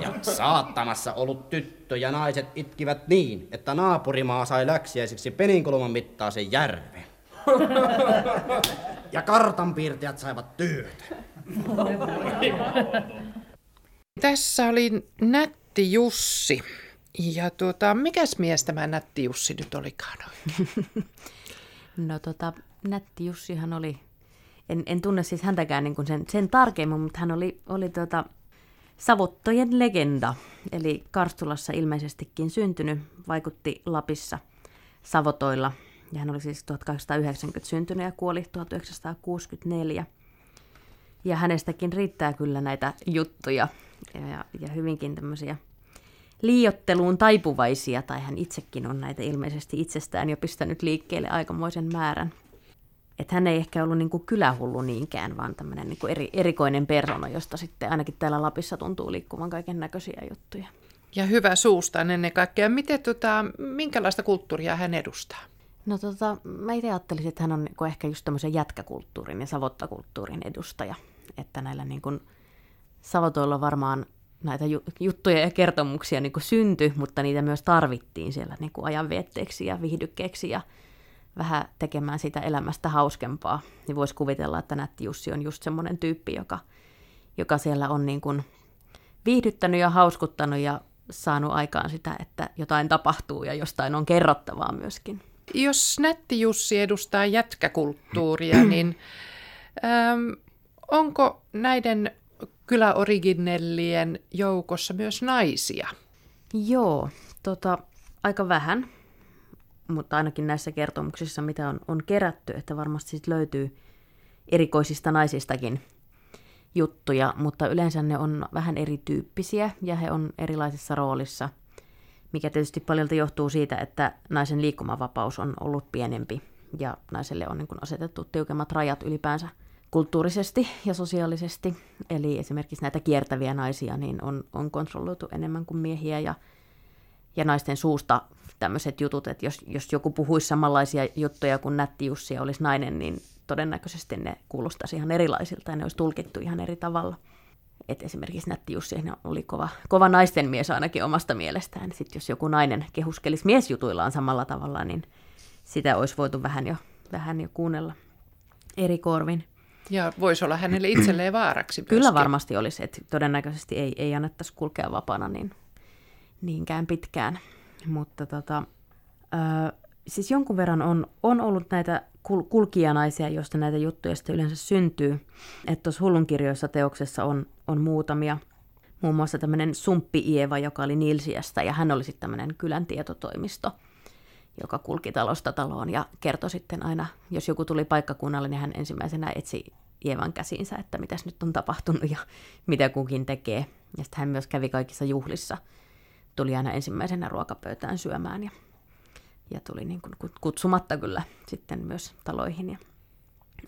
Ja saattamassa ollut tyttö ja naiset itkivät niin, että naapurimaa sai läksiäisiksi peninkulman mittaisen järven. Ja kartanpiirtäjät saivat työtä. Tässä oli Nätti Jussi. Ja tuota, mikäs mies tämä Nätti Jussi nyt olikaan? no tota, Nätti Jussihan oli, en, en tunne siis häntäkään niin kuin sen, sen tarkemmin, mutta hän oli, oli tota, Savottojen legenda. Eli Karstulassa ilmeisestikin syntynyt, vaikutti Lapissa Savotoilla. Ja hän oli siis 1890 syntynyt ja kuoli 1964. Ja hänestäkin riittää kyllä näitä juttuja ja, ja hyvinkin tämmöisiä liiotteluun taipuvaisia, tai hän itsekin on näitä ilmeisesti itsestään jo pistänyt liikkeelle aikamoisen määrän. Että hän ei ehkä ollut niin kuin kylähullu niinkään, vaan tämmöinen niin eri, erikoinen persona, josta sitten ainakin täällä Lapissa tuntuu liikkuvan kaiken näköisiä juttuja. Ja hyvä suustaan ennen kaikkea. Miten, tota, minkälaista kulttuuria hän edustaa? No tota, mä itse ajattelisin, että hän on niin ehkä just tämmöisen jätkäkulttuurin ja savottakulttuurin edustaja. Että näillä niin kuin, Savotoilla varmaan näitä juttuja ja kertomuksia niin kuin syntyi, mutta niitä myös tarvittiin siellä niin kuin ajanvietteeksi ja viihdykkeeksi ja vähän tekemään sitä elämästä hauskempaa. Niin voisi kuvitella, että Nätti Jussi on just semmoinen tyyppi, joka, joka siellä on niin kuin viihdyttänyt ja hauskuttanut ja saanut aikaan sitä, että jotain tapahtuu ja jostain on kerrottavaa myöskin. Jos Nätti Jussi edustaa jätkäkulttuuria, niin äm, onko näiden kyläoriginellien joukossa myös naisia? Joo, tota, aika vähän, mutta ainakin näissä kertomuksissa, mitä on, on kerätty, että varmasti sit löytyy erikoisista naisistakin juttuja, mutta yleensä ne on vähän erityyppisiä ja he on erilaisissa roolissa, mikä tietysti paljolti johtuu siitä, että naisen liikkumavapaus on ollut pienempi ja naiselle on niin asetettu tiukemmat rajat ylipäänsä – kulttuurisesti ja sosiaalisesti. Eli esimerkiksi näitä kiertäviä naisia niin on, on kontrolloitu enemmän kuin miehiä ja, ja naisten suusta tämmöiset jutut, että jos, jos joku puhuisi samanlaisia juttuja kuin Nätti Jussi ja olisi nainen, niin todennäköisesti ne kuulostaisi ihan erilaisilta ja ne olisi tulkittu ihan eri tavalla. Et esimerkiksi Nätti Jussi oli kova, kova naisten mies ainakin omasta mielestään. Sitten jos joku nainen kehuskelisi miesjutuillaan samalla tavalla, niin sitä olisi voitu vähän jo, vähän jo kuunnella eri korvin. Ja voisi olla hänelle itselleen vaaraksi myöskin. Kyllä varmasti olisi, että todennäköisesti ei, ei annettaisi kulkea vapaana niin, niinkään pitkään. Mutta tota, ö, siis jonkun verran on, on ollut näitä kul- kulkijanaisia, joista näitä juttuja sitten yleensä syntyy. Että tuossa hullunkirjoissa teoksessa on, on muutamia. Muun muassa tämmöinen Sumppi Ieva, joka oli Nilsiästä, ja hän oli sitten tämmöinen kylän tietotoimisto, joka kulki talosta taloon ja kertoi sitten aina, jos joku tuli paikkakunnalle, niin hän ensimmäisenä etsi Ievan käsiinsä, että mitäs nyt on tapahtunut ja mitä kukin tekee. Ja sitten hän myös kävi kaikissa juhlissa. Tuli aina ensimmäisenä ruokapöytään syömään ja, ja tuli niin kuin kutsumatta kyllä sitten myös taloihin. Ja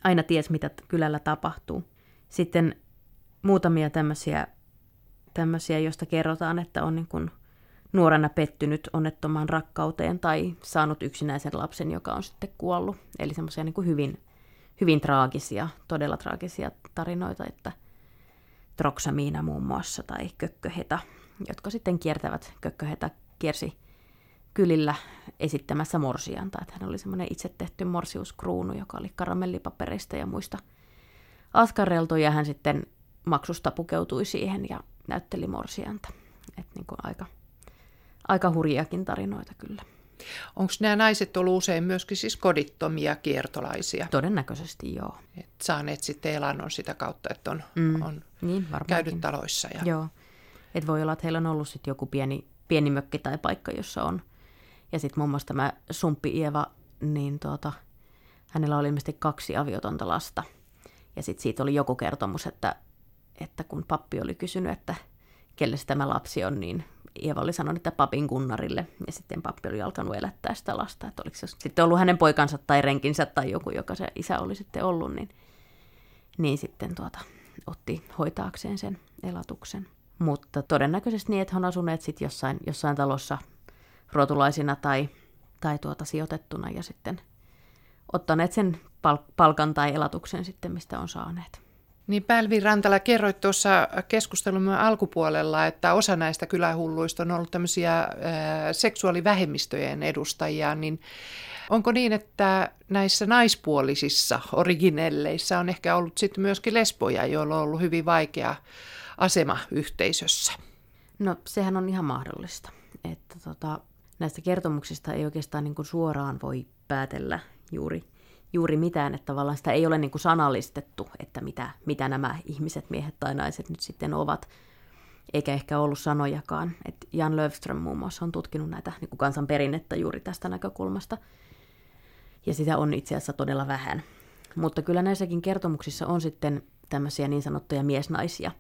aina ties, mitä kylällä tapahtuu. Sitten muutamia tämmöisiä, tämmöisiä joista kerrotaan, että on niin kuin nuorena pettynyt onnettomaan rakkauteen tai saanut yksinäisen lapsen, joka on sitten kuollut. Eli semmoisia niin hyvin hyvin traagisia, todella traagisia tarinoita, että Troksamiina muun muassa tai Kökköheta, jotka sitten kiertävät, Kökköheta kiersi kylillä esittämässä morsianta, että hän oli semmoinen itse tehty morsiuskruunu, joka oli karamellipapereista ja muista askareltu, ja hän sitten maksusta pukeutui siihen ja näytteli morsianta. Että niin kuin aika, aika hurjiakin tarinoita kyllä. Onko nämä naiset ollut usein myöskin siis kodittomia kiertolaisia? Todennäköisesti joo. Et saaneet sitten elannon sitä kautta, että on, mm. on niin, käynyt taloissa. Ja... Joo. Et voi olla, että heillä on ollut sitten joku pieni, pieni mökki tai paikka, jossa on. Ja sitten muun muassa tämä Sumppi Ieva, niin tuota, hänellä oli ilmeisesti kaksi aviotonta lasta. Ja sitten siitä oli joku kertomus, että, että kun pappi oli kysynyt, että kelle tämä lapsi on, niin Ieva oli sanonut, että papin kunnarille, ja sitten pappi oli alkanut elättää sitä lasta, että oliko se sitten ollut hänen poikansa tai renkinsä tai joku, joka se isä oli sitten ollut, niin, niin sitten tuota, otti hoitaakseen sen elatuksen. Mutta todennäköisesti niin, että he on asuneet sitten jossain, jossain talossa rotulaisina tai, tai tuota sijoitettuna ja sitten ottaneet sen pal- palkan tai elatuksen sitten, mistä on saaneet. Niin Pälvi Rantala, kerroit tuossa keskustelumme alkupuolella, että osa näistä kylähulluista on ollut tämmöisiä äh, seksuaalivähemmistöjen edustajia, niin onko niin, että näissä naispuolisissa originelleissa on ehkä ollut sitten myöskin lesboja, joilla on ollut hyvin vaikea asema yhteisössä? No sehän on ihan mahdollista, että tota, näistä kertomuksista ei oikeastaan niin kuin suoraan voi päätellä juuri juuri mitään, että tavallaan sitä ei ole niin kuin sanallistettu, että mitä, mitä nämä ihmiset, miehet tai naiset nyt sitten ovat, eikä ehkä ollut sanojakaan. Et Jan Löfström muun muassa on tutkinut näitä niin kuin kansanperinnettä juuri tästä näkökulmasta, ja sitä on itse asiassa todella vähän. Mutta kyllä näissäkin kertomuksissa on sitten tämmöisiä niin sanottuja miesnaisia,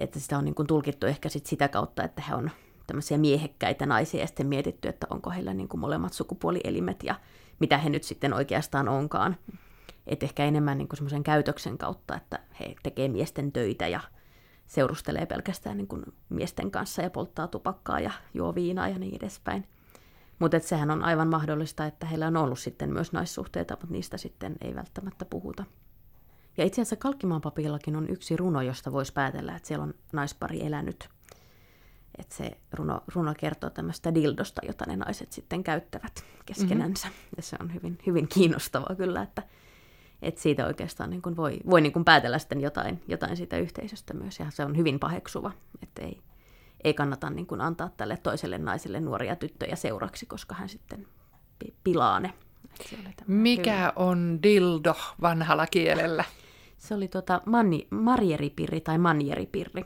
että sitä on niin kuin tulkittu ehkä sit sitä kautta, että he on tämmöisiä miehekkäitä naisia ja sitten mietitty, että onko heillä niin kuin molemmat sukupuolielimet ja mitä he nyt sitten oikeastaan onkaan. Että ehkä enemmän niin semmoisen käytöksen kautta, että he tekee miesten töitä ja seurustelee pelkästään niin kuin miesten kanssa ja polttaa tupakkaa ja juo viinaa ja niin edespäin. Mutta sehän on aivan mahdollista, että heillä on ollut sitten myös naissuhteita, mutta niistä sitten ei välttämättä puhuta. Ja itse asiassa Kalkkimaan papillakin on yksi runo, josta voisi päätellä, että siellä on naispari elänyt että se runo, runo kertoo tämmöistä dildosta, jota ne naiset sitten käyttävät keskenänsä. Mm-hmm. Ja se on hyvin, hyvin kiinnostavaa kyllä, että, että siitä oikeastaan niin kuin voi, voi niin kuin päätellä sitten jotain, jotain siitä yhteisöstä myös. Ja se on hyvin paheksuva, että ei, ei kannata niin kuin antaa tälle toiselle naiselle nuoria tyttöjä seuraksi, koska hän sitten pilaa ne. Mikä hyvin. on dildo vanhalla kielellä? Se oli tota manni, marjeripirri tai manjeripirri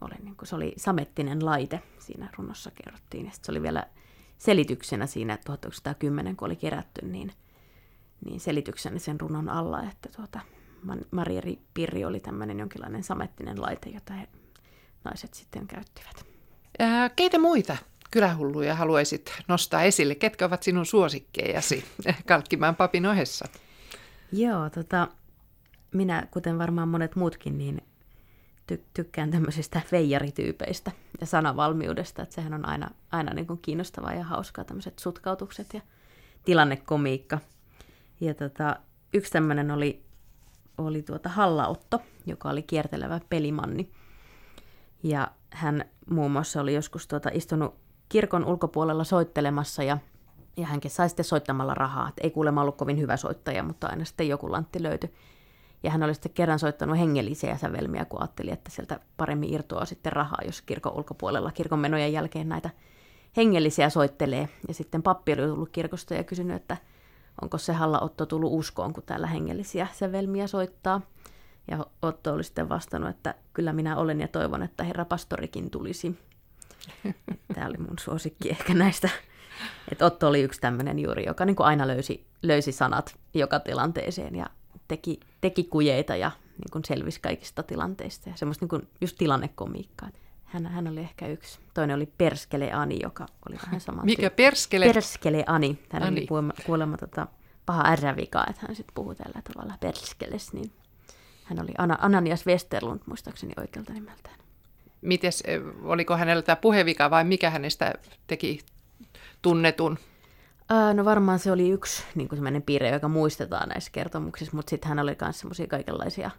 oli, niin kuin, se oli samettinen laite, siinä runossa kerrottiin. Ja se oli vielä selityksenä siinä 1910, kun oli kerätty, niin, niin selityksenä sen runon alla, että tuota, Marieri Pirri oli tämmöinen jonkinlainen samettinen laite, jota he, naiset sitten käyttivät. Ää, keitä muita kylähulluja haluaisit nostaa esille? Ketkä ovat sinun suosikkejasi Kalkkimaan papin ohessa? Joo, tota, minä, kuten varmaan monet muutkin, niin ty- tykkään tämmöisistä veijarityypeistä ja sanavalmiudesta, että sehän on aina, aina niin kuin kiinnostavaa ja hauskaa tämmöiset sutkautukset ja tilannekomiikka. Ja tota, yksi tämmöinen oli, oli tuota Hallaotto, joka oli kiertelevä pelimanni. Ja hän muun muassa oli joskus tuota istunut kirkon ulkopuolella soittelemassa ja, ja hänkin sai sitten soittamalla rahaa. Et ei kuulemma ollut kovin hyvä soittaja, mutta aina sitten joku lantti löytyi. Ja hän oli sitten kerran soittanut hengellisiä sävelmiä, kun ajatteli, että sieltä paremmin irtoaa sitten rahaa, jos kirkon ulkopuolella kirkon menojen jälkeen näitä hengellisiä soittelee. Ja sitten pappi oli tullut kirkosta ja kysynyt, että onko se Halla Otto tullut uskoon, kun täällä hengellisiä sävelmiä soittaa. Ja Otto oli sitten vastannut, että kyllä minä olen ja toivon, että herra pastorikin tulisi. Tämä oli mun suosikki ehkä näistä. Että Otto oli yksi tämmöinen juuri, joka niin kuin aina löysi, löysi sanat joka tilanteeseen ja teki, teki kujeita ja niin kuin selvisi kaikista tilanteista ja semmoista niin kuin just tilannekomiikkaa. Hän, hän oli ehkä yksi. Toinen oli Perskele Ani, joka oli vähän sama. Mikä Perskele? Perskele Ani. Hän Ani. oli kuulemma, kuulemma tota, paha ärrävika, että hän sitten puhui tällä tavalla Perskeles. Niin hän oli Ana, Ananias Westerlund, muistaakseni oikealta nimeltään. Mites, oliko hänellä tämä puhevika vai mikä hänestä teki tunnetun? No varmaan se oli yksi niin sellainen piirre, joka muistetaan näissä kertomuksissa, mutta sitten hän oli myös semmoisia kaikenlaisia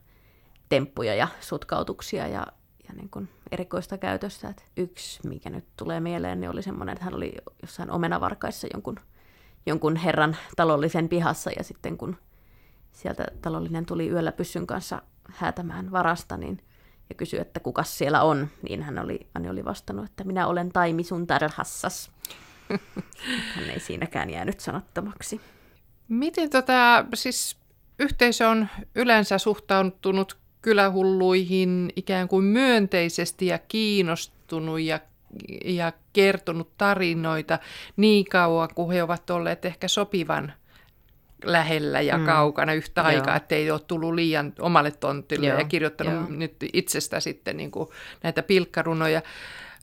temppuja ja sutkautuksia ja, ja niin kuin erikoista käytöstä. Et yksi, mikä nyt tulee mieleen, niin oli semmoinen, että hän oli jossain omenavarkaissa jonkun, jonkun herran talollisen pihassa ja sitten kun sieltä talollinen tuli yöllä pyssyn kanssa häätämään varasta, niin ja kysyi, että kuka siellä on, niin hän oli, hän oli vastannut, että minä olen Taimi sun tarhassas. Hän ei siinäkään jäänyt sanottomaksi. Miten tota, siis yhteisö on yleensä suhtautunut kylähulluihin ikään kuin myönteisesti ja kiinnostunut ja, ja kertonut tarinoita niin kauan, kuin he ovat olleet ehkä sopivan lähellä ja mm. kaukana yhtä aikaa, ettei ole tullut liian omalle tontille Joo. ja kirjoittanut Joo. nyt itsestä sitten niin kuin näitä pilkkarunoja.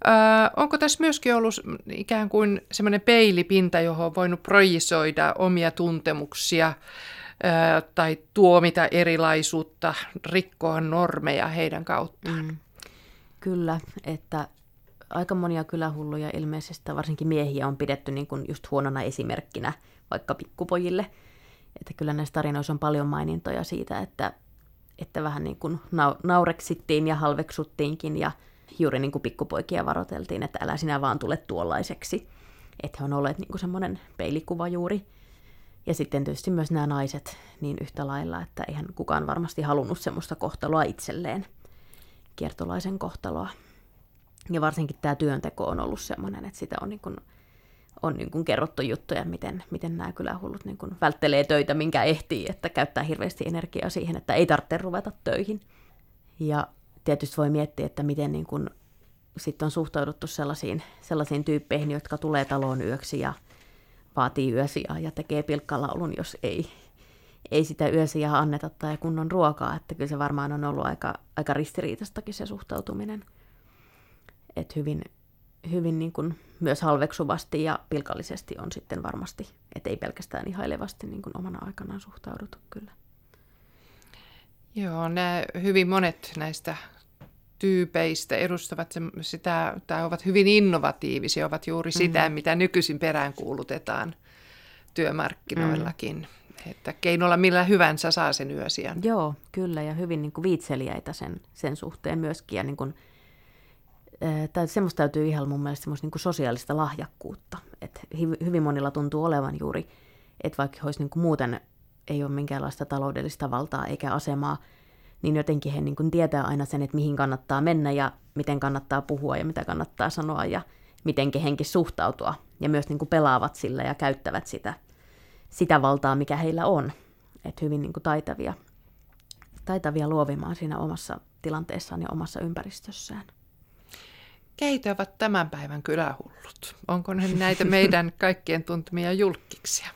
Ö, onko tässä myöskin ollut ikään kuin semmoinen peilipinta, johon on voinut projisoida omia tuntemuksia ö, tai tuomita erilaisuutta, rikkoa normeja heidän kauttaan? Mm. Kyllä, että aika monia kylähulluja ilmeisesti, varsinkin miehiä on pidetty niin kuin just huonona esimerkkinä vaikka pikkupojille. Että kyllä näissä tarinoissa on paljon mainintoja siitä, että, että vähän niin kuin naureksittiin ja halveksuttiinkin ja juuri niin kuin pikkupoikia varoteltiin, että älä sinä vaan tule tuollaiseksi. Että he on olleet niin kuin semmoinen peilikuva juuri. Ja sitten tietysti myös nämä naiset niin yhtä lailla, että eihän kukaan varmasti halunnut semmoista kohtaloa itselleen, kiertolaisen kohtaloa. Ja varsinkin tämä työnteko on ollut semmoinen, että sitä on, niin kuin, on niin kuin kerrottu juttuja, miten, miten nämä kylähullut niin kuin välttelee töitä, minkä ehtii, että käyttää hirveästi energiaa siihen, että ei tarvitse ruveta töihin. Ja tietysti voi miettiä, että miten niin kuin sitten on suhtauduttu sellaisiin, sellaisiin tyyppeihin, jotka tulee taloon yöksi ja vaatii yösiä ja tekee pilkkalaulun, jos ei, ei sitä yösiä anneta tai kunnon ruokaa. Että kyllä se varmaan on ollut aika, aika ristiriitastakin se suhtautuminen. Että hyvin, hyvin niin kuin myös halveksuvasti ja pilkallisesti on sitten varmasti, että ei pelkästään ihailevasti niin kuin omana aikanaan suhtaudutu kyllä. Joo, nämä hyvin monet näistä tyypeistä edustavat sitä, tai ovat hyvin innovatiivisia, ovat juuri sitä, mm. mitä nykyisin peräänkuulutetaan työmarkkinoillakin. Mm. Että keinolla millä hyvänsä saa sen yösiän. Joo, kyllä, ja hyvin niin kuin viitseliäitä sen, sen suhteen myöskin. Ja niin kuin, äh, semmoista täytyy ihan mun mielestä semmoista niin kuin sosiaalista lahjakkuutta. Et hyvin monilla tuntuu olevan juuri, että vaikka olisi niin kuin muuten ei ole minkäänlaista taloudellista valtaa eikä asemaa, niin jotenkin he niin kuin tietää aina sen, että mihin kannattaa mennä ja miten kannattaa puhua ja mitä kannattaa sanoa ja miten kehenkin suhtautua. Ja myös niin kuin pelaavat sillä ja käyttävät sitä, sitä valtaa, mikä heillä on. Että hyvin niin kuin taitavia, taitavia luovimaan siinä omassa tilanteessaan ja omassa ympäristössään. Keitä ovat tämän päivän kylähullut? Onko ne näitä meidän kaikkien tuntemia julkkiksia?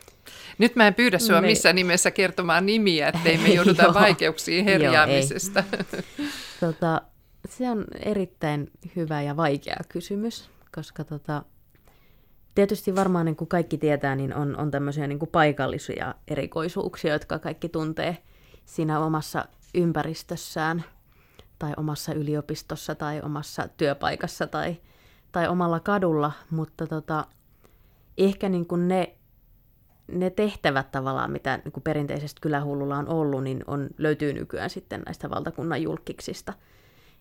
Nyt mä en pyydä sua me... missään nimessä kertomaan nimiä, ettei me jouduta vaikeuksiin herjaamisesta. tota, se on erittäin hyvä ja vaikea kysymys, koska tota, tietysti varmaan niin kuin kaikki tietää, niin on, on tämmöisiä niin kuin paikallisia erikoisuuksia, jotka kaikki tuntee siinä omassa ympäristössään tai omassa yliopistossa tai omassa työpaikassa tai, tai omalla kadulla, mutta tota, ehkä niin kuin ne ne tehtävät tavallaan, mitä niin kuin perinteisesti kylähullulla on ollut, niin on, löytyy nykyään sitten näistä valtakunnan julkiksista.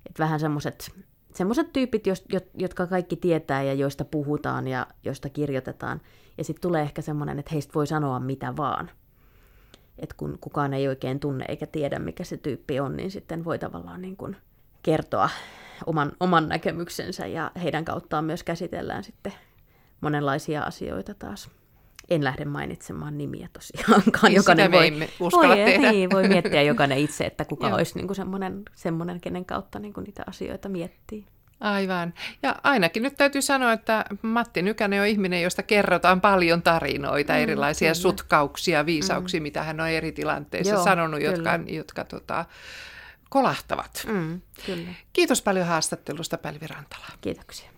Et vähän semmoiset semmoiset tyypit, jotka kaikki tietää ja joista puhutaan ja joista kirjoitetaan. Ja sitten tulee ehkä semmoinen, että heistä voi sanoa mitä vaan. Et kun kukaan ei oikein tunne eikä tiedä, mikä se tyyppi on, niin sitten voi tavallaan niin kuin kertoa oman, oman näkemyksensä ja heidän kauttaan myös käsitellään sitten monenlaisia asioita taas en lähde mainitsemaan nimiä tosiaankaan. Niin jokainen voi, voi, tehdä. Niin, voi miettiä jokainen itse, että kuka olisi niin kuin semmoinen, semmoinen, kenen kautta niin kuin niitä asioita miettii. Aivan. Ja ainakin nyt täytyy sanoa, että Matti Nykänen on ihminen, josta kerrotaan paljon tarinoita, mm, erilaisia kyllä. sutkauksia, viisauksia, mm. mitä hän on eri tilanteissa Joo, sanonut, kyllä. jotka, jotka tota, kolahtavat. Mm, kyllä. Kiitos paljon haastattelusta, Pälvi Rantala. Kiitoksia.